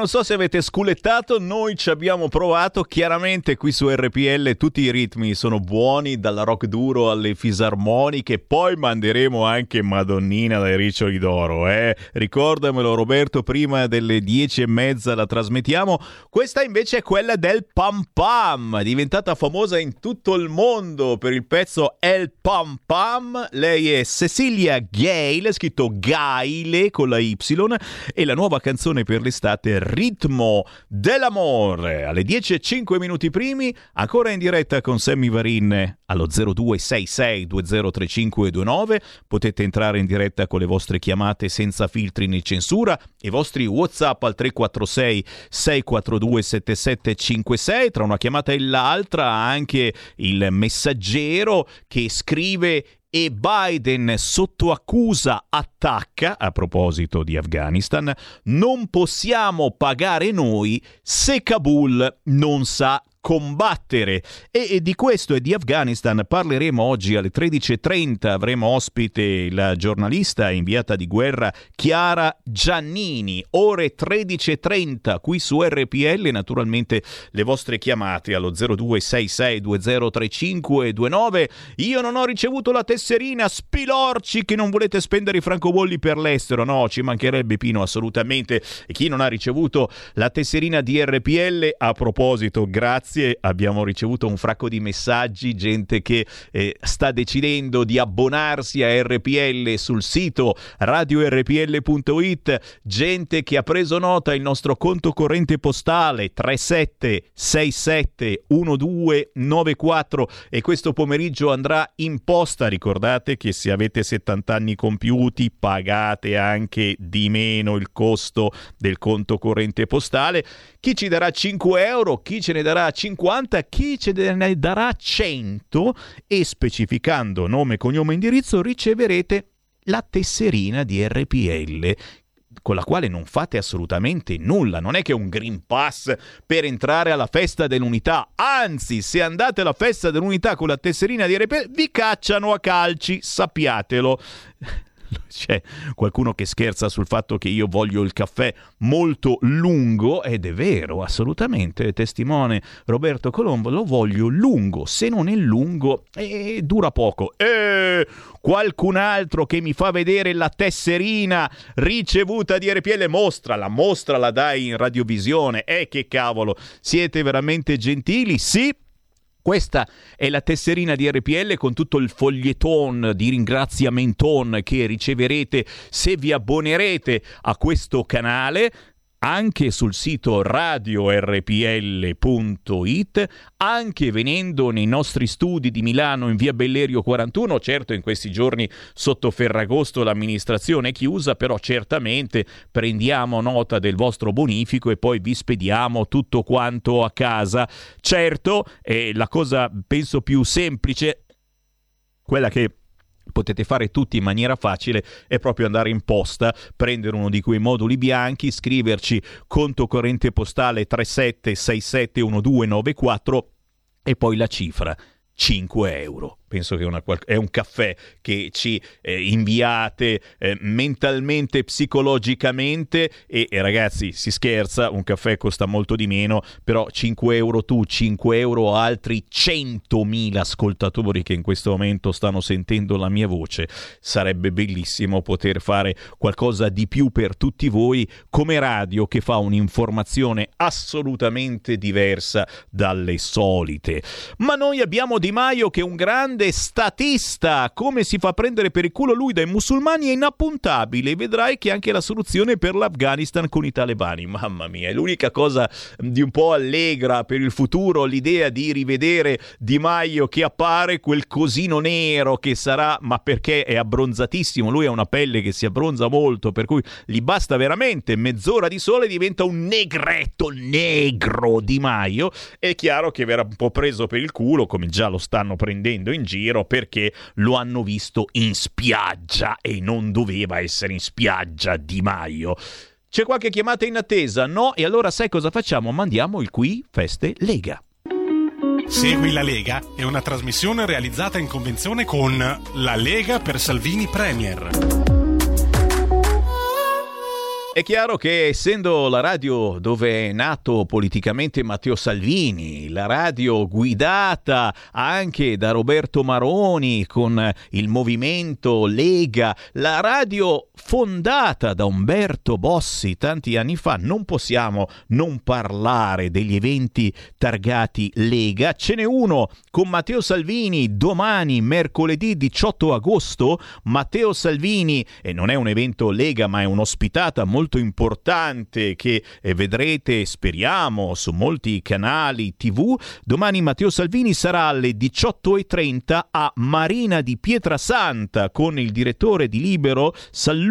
Non so se avete sculettato, noi ci abbiamo provato. Chiaramente qui su RPL tutti i ritmi sono buoni, dal rock duro alle fisarmoniche. Poi manderemo anche Madonnina dai Riccioli d'Oro, eh? Ricordamelo, Roberto, prima delle dieci e mezza la trasmettiamo. Questa invece è quella del Pam Pam, diventata famosa in tutto il mondo per il pezzo El Pam Pam. Lei è Cecilia Gale, scritto Gaile con la Y, e la nuova canzone per l'estate Ritmo dell'amore. Alle 10 e 5 minuti primi ancora in diretta con Sammy Varin allo 0266203529 potete entrare in diretta con le vostre chiamate senza filtri né censura. E i vostri whatsapp al 346 642 7756 tra una chiamata e l'altra anche il messaggero che scrive e Biden sotto accusa attacca, a proposito di Afghanistan, non possiamo pagare noi se Kabul non sa combattere. E, e di questo e di Afghanistan parleremo oggi alle 13.30. Avremo ospite la giornalista inviata di guerra Chiara Giannini. Ore 13.30 qui su RPL. Naturalmente le vostre chiamate allo 0266203529. Io non ho ricevuto la tesserina. Spilorci che non volete spendere i francobolli per l'estero. No, ci mancherebbe Pino assolutamente. E chi non ha ricevuto la tesserina di RPL, a proposito, grazie grazie, abbiamo ricevuto un fracco di messaggi, gente che eh, sta decidendo di abbonarsi a RPL sul sito radiorpl.it, gente che ha preso nota il nostro conto corrente postale 37671294 e questo pomeriggio andrà in posta, ricordate che se avete 70 anni compiuti pagate anche di meno il costo del conto corrente postale, chi ci darà 5 euro, chi ce ne darà 50, chi ce ne darà 100 e specificando nome, cognome e indirizzo riceverete la tesserina di RPL con la quale non fate assolutamente nulla, non è che un Green Pass per entrare alla festa dell'unità, anzi se andate alla festa dell'unità con la tesserina di RPL vi cacciano a calci, sappiatelo. c'è qualcuno che scherza sul fatto che io voglio il caffè molto lungo ed è vero, assolutamente, testimone Roberto Colombo, lo voglio lungo, se non è lungo eh, dura poco. E qualcun altro che mi fa vedere la tesserina ricevuta di RPL, mostrala, mostrala dai in radiovisione. E eh, che cavolo, siete veramente gentili? Sì, questa è la tesserina di RPL con tutto il foglietton di ringraziamenton che riceverete se vi abbonerete a questo canale anche sul sito radiorpl.it, anche venendo nei nostri studi di Milano in via Bellerio 41, certo in questi giorni sotto Ferragosto l'amministrazione è chiusa, però certamente prendiamo nota del vostro bonifico e poi vi spediamo tutto quanto a casa. Certo, è la cosa penso più semplice, quella che potete fare tutti in maniera facile è proprio andare in posta, prendere uno di quei moduli bianchi, scriverci conto corrente postale 37671294 e poi la cifra 5 euro penso che una, è un caffè che ci eh, inviate eh, mentalmente, psicologicamente e, e, ragazzi si scherza, un caffè costa molto di meno, però 5 euro tu, 5 euro altri 100.000 ascoltatori che in questo momento stanno sentendo la mia voce, sarebbe bellissimo poter fare qualcosa di più per tutti voi come radio che fa un'informazione assolutamente diversa dalle solite. Ma noi abbiamo Di Maio che è un grande grande statista. Come si fa prendere per il culo lui dai musulmani è inappuntabile. Vedrai che anche la soluzione per l'Afghanistan con i talebani. Mamma mia, è l'unica cosa di un po' allegra per il futuro l'idea di rivedere Di Maio che appare quel cosino nero che sarà, ma perché è abbronzatissimo. Lui ha una pelle che si abbronza molto, per cui gli basta veramente mezz'ora di sole diventa un negretto negro Di Maio. È chiaro che verrà un po' preso per il culo, come già lo stanno prendendo in giro perché lo hanno visto in spiaggia e non doveva essere in spiaggia Di Maio. C'è qualche chiamata in attesa? No? E allora sai cosa facciamo? Mandiamo il qui Feste Lega. Segui la Lega è una trasmissione realizzata in convenzione con La Lega per Salvini Premier. È chiaro che essendo la radio dove è nato politicamente Matteo Salvini, la radio guidata anche da Roberto Maroni con il movimento Lega, la radio fondata da Umberto Bossi tanti anni fa, non possiamo non parlare degli eventi targati Lega. Ce n'è uno con Matteo Salvini domani, mercoledì 18 agosto. Matteo Salvini, e non è un evento Lega ma è un'ospitata molto importante che eh, vedrete, speriamo, su molti canali TV. Domani Matteo Salvini sarà alle 18.30 a Marina di Pietrasanta con il direttore di Libero Sallusti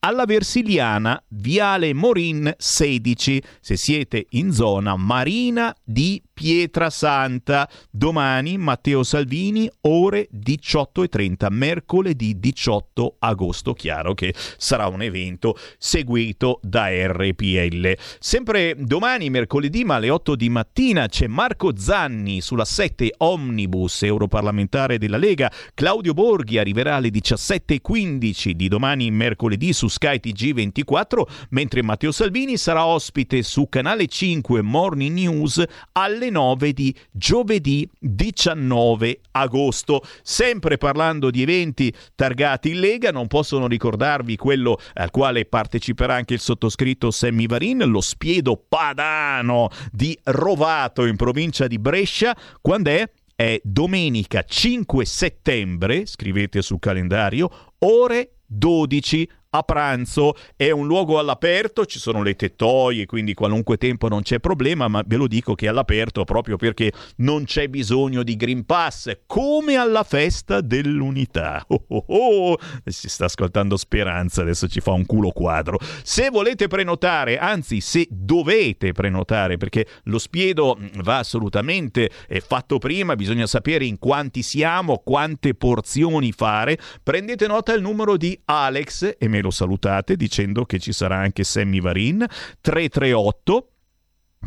alla Versiliana, Viale Morin 16, se siete in zona Marina di Pietrasanta. Domani Matteo Salvini, ore 18.30, mercoledì 18 agosto. Chiaro che sarà un evento seguito da RPL. Sempre domani, mercoledì, ma alle 8 di mattina, c'è Marco Zanni sulla 7 Omnibus, europarlamentare della Lega. Claudio Borghi arriverà alle 17.15 di domani, mercoledì, su Sky TG24, mentre Matteo Salvini sarà ospite su Canale 5 Morning News alle 9 di giovedì 19 agosto. Sempre parlando di eventi targati in Lega, non possono ricordarvi quello al quale parteciperà anche il sottoscritto Sammy Varin, lo spiedo padano di Rovato in provincia di Brescia. Quando è? È domenica 5 settembre, scrivete sul calendario, ore 12 a pranzo è un luogo all'aperto, ci sono le tettoie, quindi qualunque tempo non c'è problema, ma ve lo dico che è all'aperto proprio perché non c'è bisogno di Green Pass, come alla festa dell'unità. Oh, oh, oh. Si sta ascoltando Speranza, adesso ci fa un culo quadro. Se volete prenotare, anzi se dovete prenotare, perché lo spiedo va assolutamente fatto prima, bisogna sapere in quanti siamo, quante porzioni fare, prendete nota il numero di Alex e me me lo salutate dicendo che ci sarà anche Sammy Varin. 338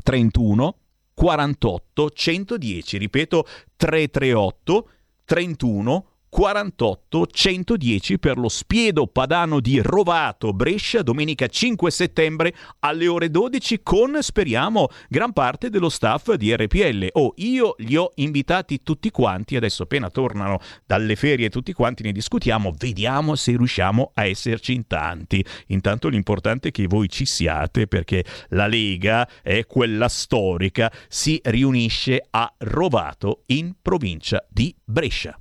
31 48 110 ripeto 338 31 48 110 per lo spiedo padano di Rovato Brescia domenica 5 settembre alle ore 12 con speriamo gran parte dello staff di RPL. Oh, io li ho invitati tutti quanti, adesso appena tornano dalle ferie tutti quanti ne discutiamo, vediamo se riusciamo a esserci in tanti. Intanto l'importante è che voi ci siate perché la Lega è quella storica, si riunisce a Rovato in provincia di Brescia.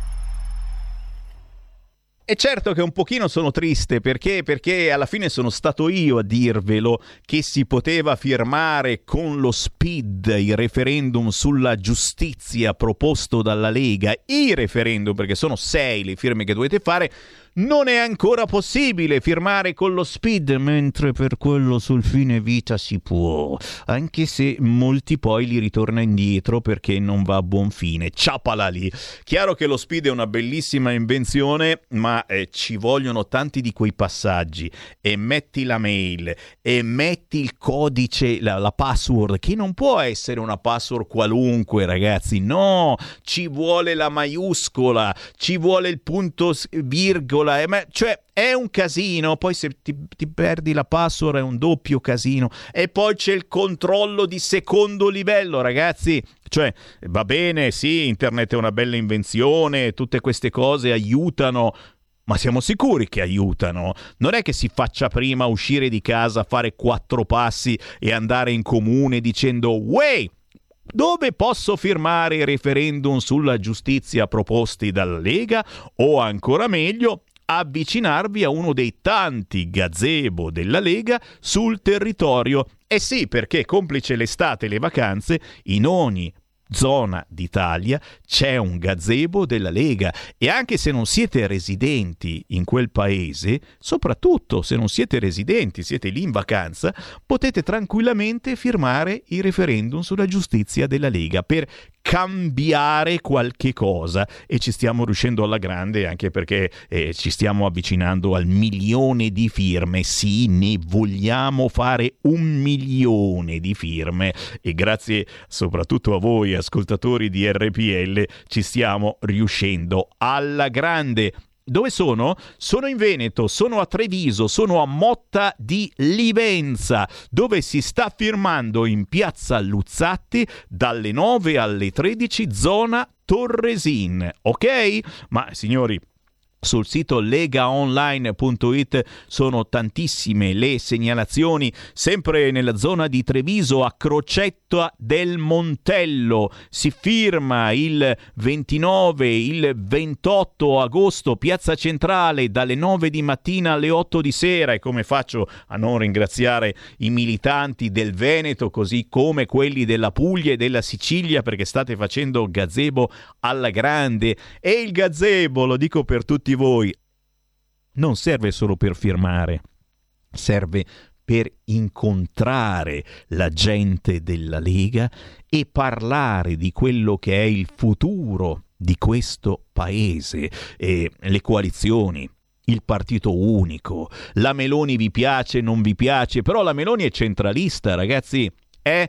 E certo che un pochino sono triste perché? Perché alla fine sono stato io a dirvelo che si poteva firmare con lo SPID il referendum sulla giustizia proposto dalla Lega, i referendum perché sono sei le firme che dovete fare, non è ancora possibile firmare con lo speed, mentre per quello sul fine vita si può, anche se molti poi li ritorna indietro perché non va a buon fine. Ciapala lì. Chiaro che lo speed è una bellissima invenzione, ma eh, ci vogliono tanti di quei passaggi. E metti la mail, e metti il codice, la, la password, che non può essere una password qualunque, ragazzi. No, ci vuole la maiuscola, ci vuole il punto virgola regola, ma, cioè è un casino, poi se ti, ti, perdi la password è un doppio casino e poi c'è il controllo di secondo livello, ragazzi. Cioè, va bene, sì, internet è una bella invenzione, tutte queste cose aiutano, ma siamo sicuri che aiutano? Non è che si faccia prima uscire di casa, fare quattro passi e andare in comune dicendo «Wey!» dove posso firmare i referendum sulla giustizia proposti dalla Lega o ancora meglio avvicinarvi a uno dei tanti gazebo della Lega sul territorio. Eh sì, perché complice l'estate e le vacanze, in ogni zona d'Italia c'è un gazebo della Lega e anche se non siete residenti in quel paese, soprattutto se non siete residenti, siete lì in vacanza, potete tranquillamente firmare il referendum sulla giustizia della Lega per cambiare qualche cosa. E ci stiamo riuscendo alla grande anche perché eh, ci stiamo avvicinando al milione di firme. Sì ne vogliamo fare un milione di firme. E grazie soprattutto a voi ascoltatori di RPL ci stiamo riuscendo alla grande dove sono? Sono in Veneto, sono a Treviso, sono a Motta di Livenza, dove si sta firmando in piazza Luzzatti dalle 9 alle 13 zona Torresin. Ok? Ma signori, sul sito legaonline.it sono tantissime le segnalazioni, sempre nella zona di Treviso a Crocetta del Montello. Si firma il 29, il 28 agosto, Piazza Centrale, dalle 9 di mattina alle 8 di sera. E come faccio a non ringraziare i militanti del Veneto, così come quelli della Puglia e della Sicilia, perché state facendo gazebo alla grande. E il gazebo, lo dico per tutti tutti voi non serve solo per firmare, serve per incontrare la gente della Lega e parlare di quello che è il futuro di questo paese e le coalizioni, il partito unico. La Meloni vi piace, non vi piace, però la Meloni è centralista, ragazzi, è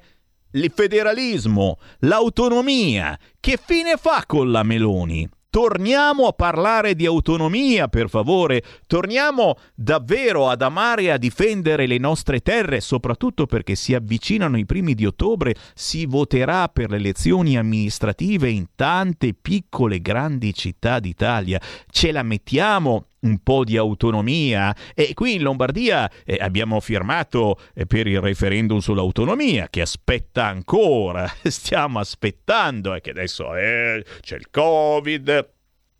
il federalismo, l'autonomia. Che fine fa con la Meloni? Torniamo a parlare di autonomia, per favore. Torniamo davvero ad amare e a difendere le nostre terre, soprattutto perché si avvicinano i primi di ottobre, si voterà per le elezioni amministrative in tante piccole grandi città d'Italia. Ce la mettiamo un po' di autonomia e qui in Lombardia eh, abbiamo firmato eh, per il referendum sull'autonomia che aspetta ancora, stiamo aspettando e eh, che adesso eh, c'è il Covid,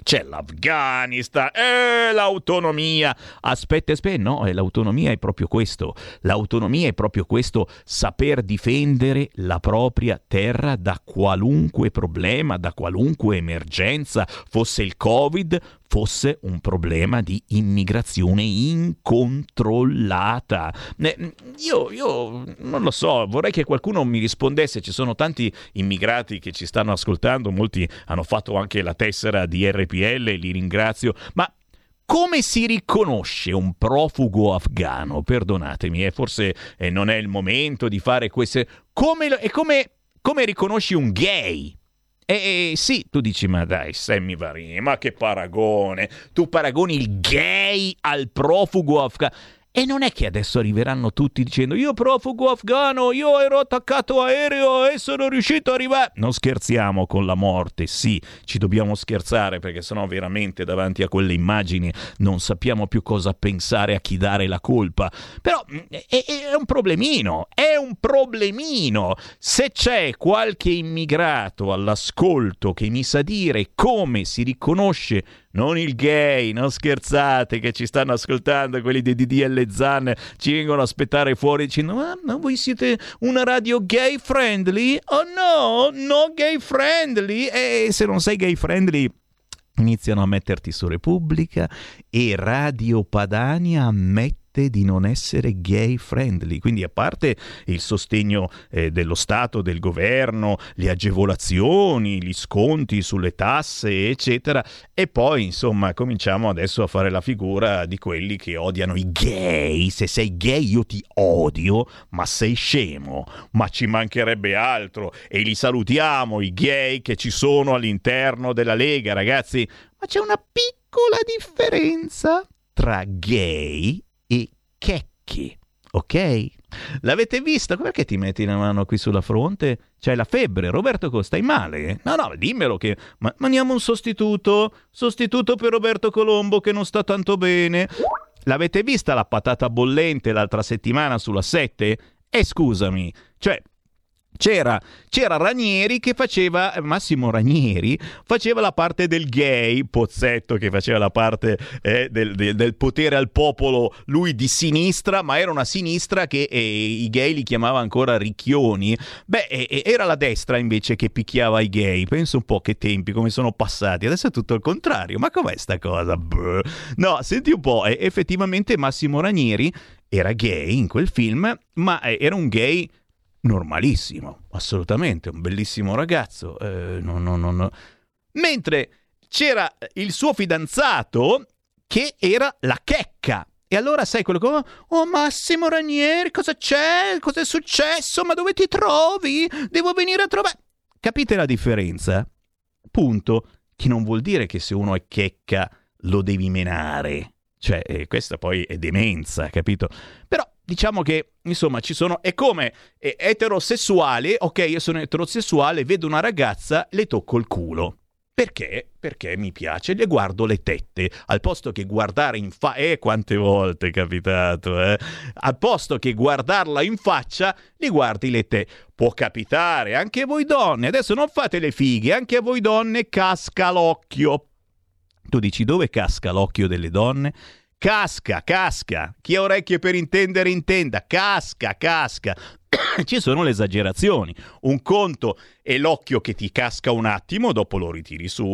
c'è l'Afghanistan, eh, l'autonomia. Aspetta, aspetta, no, eh, l'autonomia è proprio questo. L'autonomia è proprio questo, saper difendere la propria terra da qualunque problema, da qualunque emergenza, fosse il Covid, fosse un problema di immigrazione incontrollata. Io, io, non lo so, vorrei che qualcuno mi rispondesse, ci sono tanti immigrati che ci stanno ascoltando, molti hanno fatto anche la tessera di RPL, li ringrazio, ma come si riconosce un profugo afgano? Perdonatemi, eh, forse eh, non è il momento di fare queste... Come, è come, come riconosci un gay? E sì, tu dici, ma dai, Sammy Varini, ma che paragone! Tu paragoni il gay al profugo afghano. E non è che adesso arriveranno tutti dicendo io profugo afghano, io ero attaccato aereo e sono riuscito a arrivare. Non scherziamo con la morte, sì, ci dobbiamo scherzare perché sennò veramente davanti a quelle immagini non sappiamo più cosa pensare a chi dare la colpa. Però mm, è, è un problemino, è un problemino. Se c'è qualche immigrato all'ascolto che mi sa dire come si riconosce non il gay, non scherzate che ci stanno ascoltando quelli di DDL Zan, ci vengono a aspettare fuori dicendo ma, ma voi siete una radio gay friendly? Oh no, no gay friendly! E se non sei gay friendly iniziano a metterti su Repubblica e Radio Padania ammette di non essere gay friendly, quindi a parte il sostegno eh, dello Stato, del governo, le agevolazioni, gli sconti sulle tasse, eccetera, e poi insomma cominciamo adesso a fare la figura di quelli che odiano i gay, se sei gay io ti odio, ma sei scemo, ma ci mancherebbe altro. E li salutiamo i gay che ci sono all'interno della Lega, ragazzi, ma c'è una piccola differenza tra gay checchi, ok? L'avete visto? Perché ti metti la mano qui sulla fronte? C'hai la febbre, Roberto Costa, stai male? No, no, dimmelo che... Ma maniamo un sostituto? Sostituto per Roberto Colombo che non sta tanto bene? L'avete vista la patata bollente l'altra settimana sulla 7? E scusami, cioè c'era, c'era, Ranieri che faceva, Massimo Ranieri faceva la parte del gay, Pozzetto che faceva la parte eh, del, del, del, potere al popolo, lui di sinistra, ma era una sinistra che eh, i gay li chiamava ancora ricchioni. Beh, eh, era la destra invece che picchiava i gay. Penso un po' che tempi, come sono passati. Adesso è tutto il contrario. Ma com'è sta cosa? Brr. No, senti un po', effettivamente Massimo Ranieri era gay in quel film, ma eh, era un gay normalissimo, assolutamente, un bellissimo ragazzo. Eh, no, no, no, Mentre c'era il suo fidanzato che era la checca. E allora sai quello che... Oh Massimo Ranieri, cosa c'è? Cosa è successo? Ma dove ti trovi? Devo venire a trovare... Capite la differenza? Punto. Che non vuol dire che se uno è checca lo devi menare. Cioè, eh, questa poi è demenza, capito? Però diciamo che insomma ci sono è come è eterosessuale ok io sono eterosessuale vedo una ragazza le tocco il culo perché? Perché mi piace, le guardo le tette, al posto che guardare in faccia, eh quante volte è capitato, eh? Al posto che guardarla in faccia, li guardi le tette. Può capitare, anche voi donne, adesso non fate le fighe, anche a voi donne casca l'occhio. Tu dici dove casca l'occhio delle donne? Casca, casca. Chi ha orecchie per intendere intenda. Casca, casca. Ci sono le esagerazioni. Un conto è l'occhio che ti casca un attimo, dopo lo ritiri su.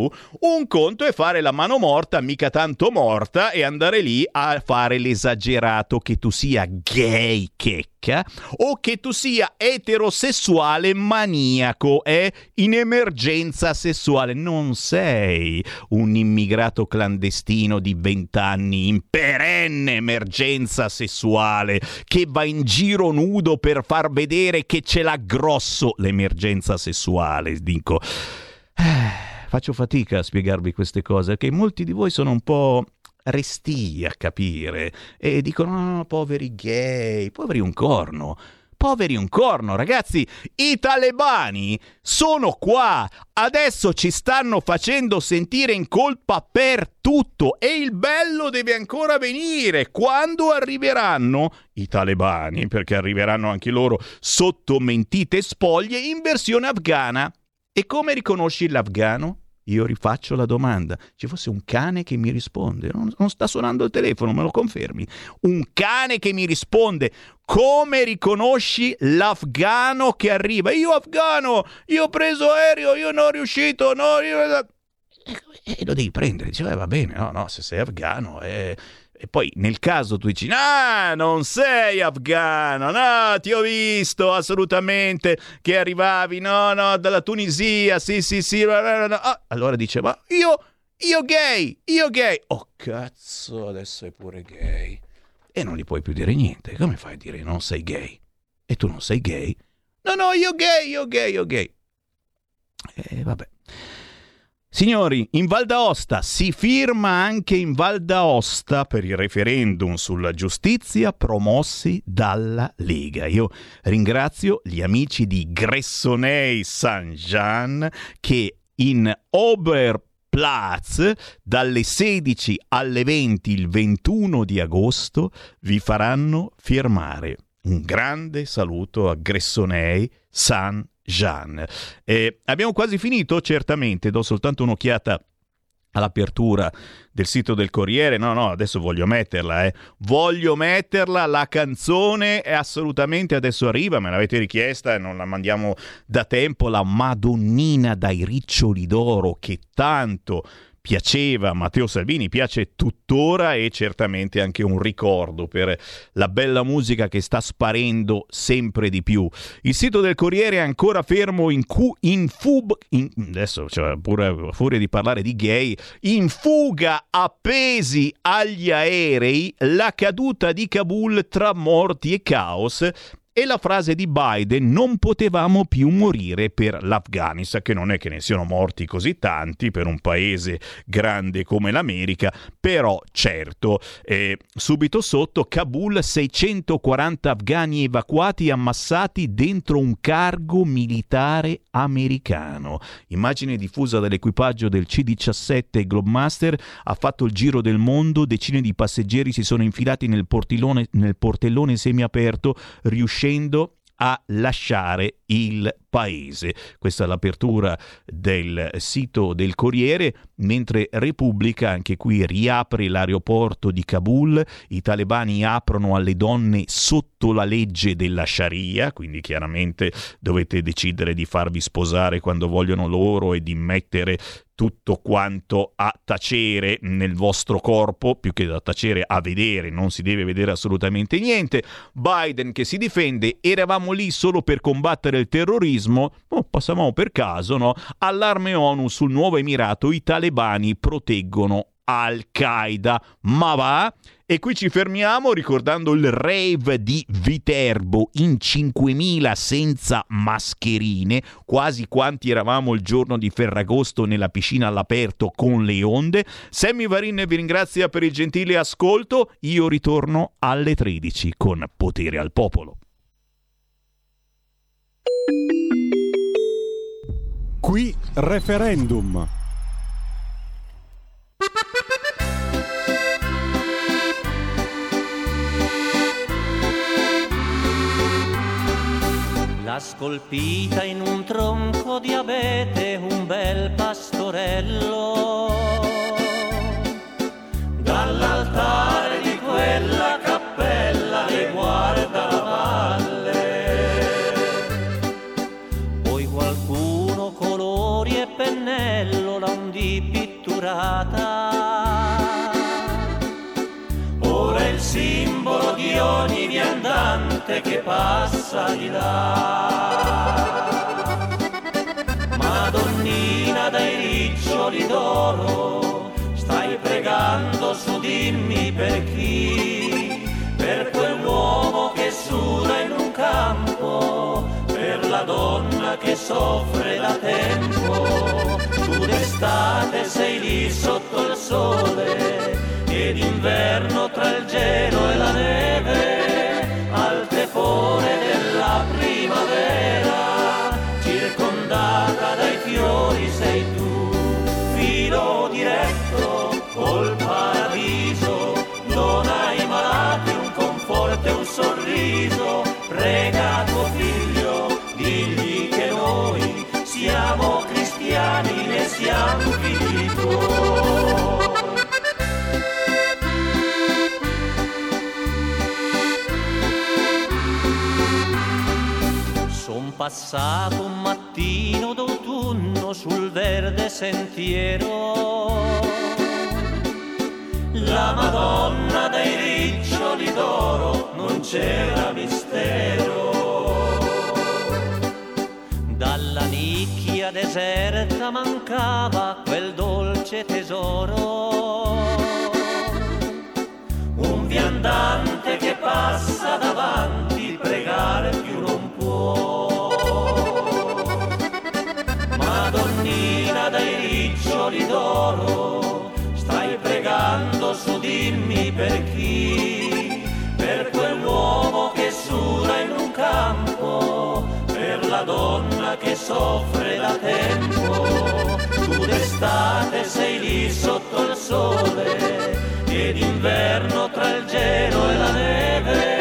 Un conto è fare la mano morta, mica tanto morta, e andare lì a fare l'esagerato che tu sia gay checca o che tu sia eterosessuale maniaco e in emergenza sessuale. Non sei un immigrato clandestino di 20 anni in perenne emergenza sessuale che va in giro nudo per far vedere che ce l'ha grosso l'emergenza sessuale dico. Eh, faccio fatica a spiegarvi queste cose perché molti di voi sono un po' resti a capire e dicono no, poveri gay, poveri un corno. Poveri un corno, ragazzi, i talebani sono qua, adesso ci stanno facendo sentire in colpa per tutto e il bello deve ancora venire. Quando arriveranno i talebani, perché arriveranno anche loro sotto mentite spoglie in versione afghana. E come riconosci l'afgano? Io rifaccio la domanda. Ci fosse un cane che mi risponde. Non, non, sta suonando il telefono, me lo confermi. Un cane che mi risponde. Come riconosci l'afgano che arriva? Io afgano, io ho preso aereo, io non ho riuscito, no, io... e lo devi prendere. Dice, eh, va bene, no, no, se sei afgano... Eh, e poi nel caso tu dici, no, non sei afgano, no, ti ho visto assolutamente che arrivavi, no, no, dalla Tunisia, sì, sì, sì, no, no. Ah, allora dice, ma io, io gay, io gay. Oh, cazzo, adesso è pure gay. E non gli puoi più dire niente. Come fai a dire non sei gay? E tu non sei gay? No, no, io gay, io gay, io gay. E vabbè. Signori, in Val d'Aosta si firma anche in Val d'Aosta per il referendum sulla giustizia promossi dalla Lega. Io ringrazio gli amici di Gressonei Saint-Jean che in Oberplatz dalle 16 alle 20 il 21 di agosto vi faranno firmare. Un grande saluto a Gressonei Saint-Jean. Jean. Eh, abbiamo quasi finito? Certamente, do soltanto un'occhiata all'apertura del sito del Corriere. No, no, adesso voglio metterla, eh. Voglio metterla, la canzone è assolutamente adesso arriva, me l'avete richiesta e non la mandiamo da tempo, la Madonnina dai riccioli d'oro che tanto piaceva Matteo Salvini, piace tuttora e certamente anche un ricordo per la bella musica che sta sparendo sempre di più. Il sito del Corriere è ancora fermo in, cu- in fub... In, adesso cioè, pure a di parlare di gay, in fuga appesi agli aerei la caduta di Kabul tra morti e caos e la frase di Biden non potevamo più morire per l'Afghanistan, che non è che ne siano morti così tanti per un paese grande come l'America, però certo, eh, subito sotto Kabul 640 afghani evacuati ammassati dentro un cargo militare americano. Immagine diffusa dall'equipaggio del C-17 Globemaster ha fatto il giro del mondo, decine di passeggeri si sono infilati nel, nel portellone semiaperto riuscendo riuscendo a lasciare il paese. Questa è l'apertura del sito del Corriere, mentre Repubblica anche qui riapre l'aeroporto di Kabul, i talebani aprono alle donne sotto la legge della Sharia, quindi chiaramente dovete decidere di farvi sposare quando vogliono loro e di mettere tutto quanto a tacere nel vostro corpo, più che da tacere a vedere, non si deve vedere assolutamente niente. Biden che si difende, eravamo lì solo per combattere il terrorismo, oh, passavamo per caso, no? Allarme ONU sul nuovo Emirato, i talebani proteggono Al-Qaeda. Ma va? E qui ci fermiamo ricordando il rave di Viterbo in 5.000 senza mascherine, quasi quanti eravamo il giorno di Ferragosto nella piscina all'aperto con le onde. Sammy Varin vi ringrazia per il gentile ascolto. Io ritorno alle 13 con Potere al Popolo. Qui referendum. Scolpita in un tronco di abete un bel pastorello. Dall'altare di quella cappella le guarda la valle. Poi qualcuno colori e pennello l'ha un di pitturata. Ora il simbolo di ogni viandante che passa di là. Riccioli d'oro, stai pregando su dimmi per chi, per quell'uomo che suda in un campo, per la donna che soffre da tempo. Tu d'estate sei lì sotto il sole e d'inverno tra il gelo e la neve, passato un mattino d'autunno sul verde sentiero. La Madonna dai riccioli d'oro non c'era mistero. Dalla nicchia deserta mancava quel dolce tesoro. Un viandante che passa davanti, pregare più Madonnina dai riccioli d'oro, stai pregando su dimmi per chi? Per quell'uomo che sura in un campo, per la donna che soffre da tempo. Tu d'estate sei lì sotto il sole e d'inverno tra il gelo e la neve,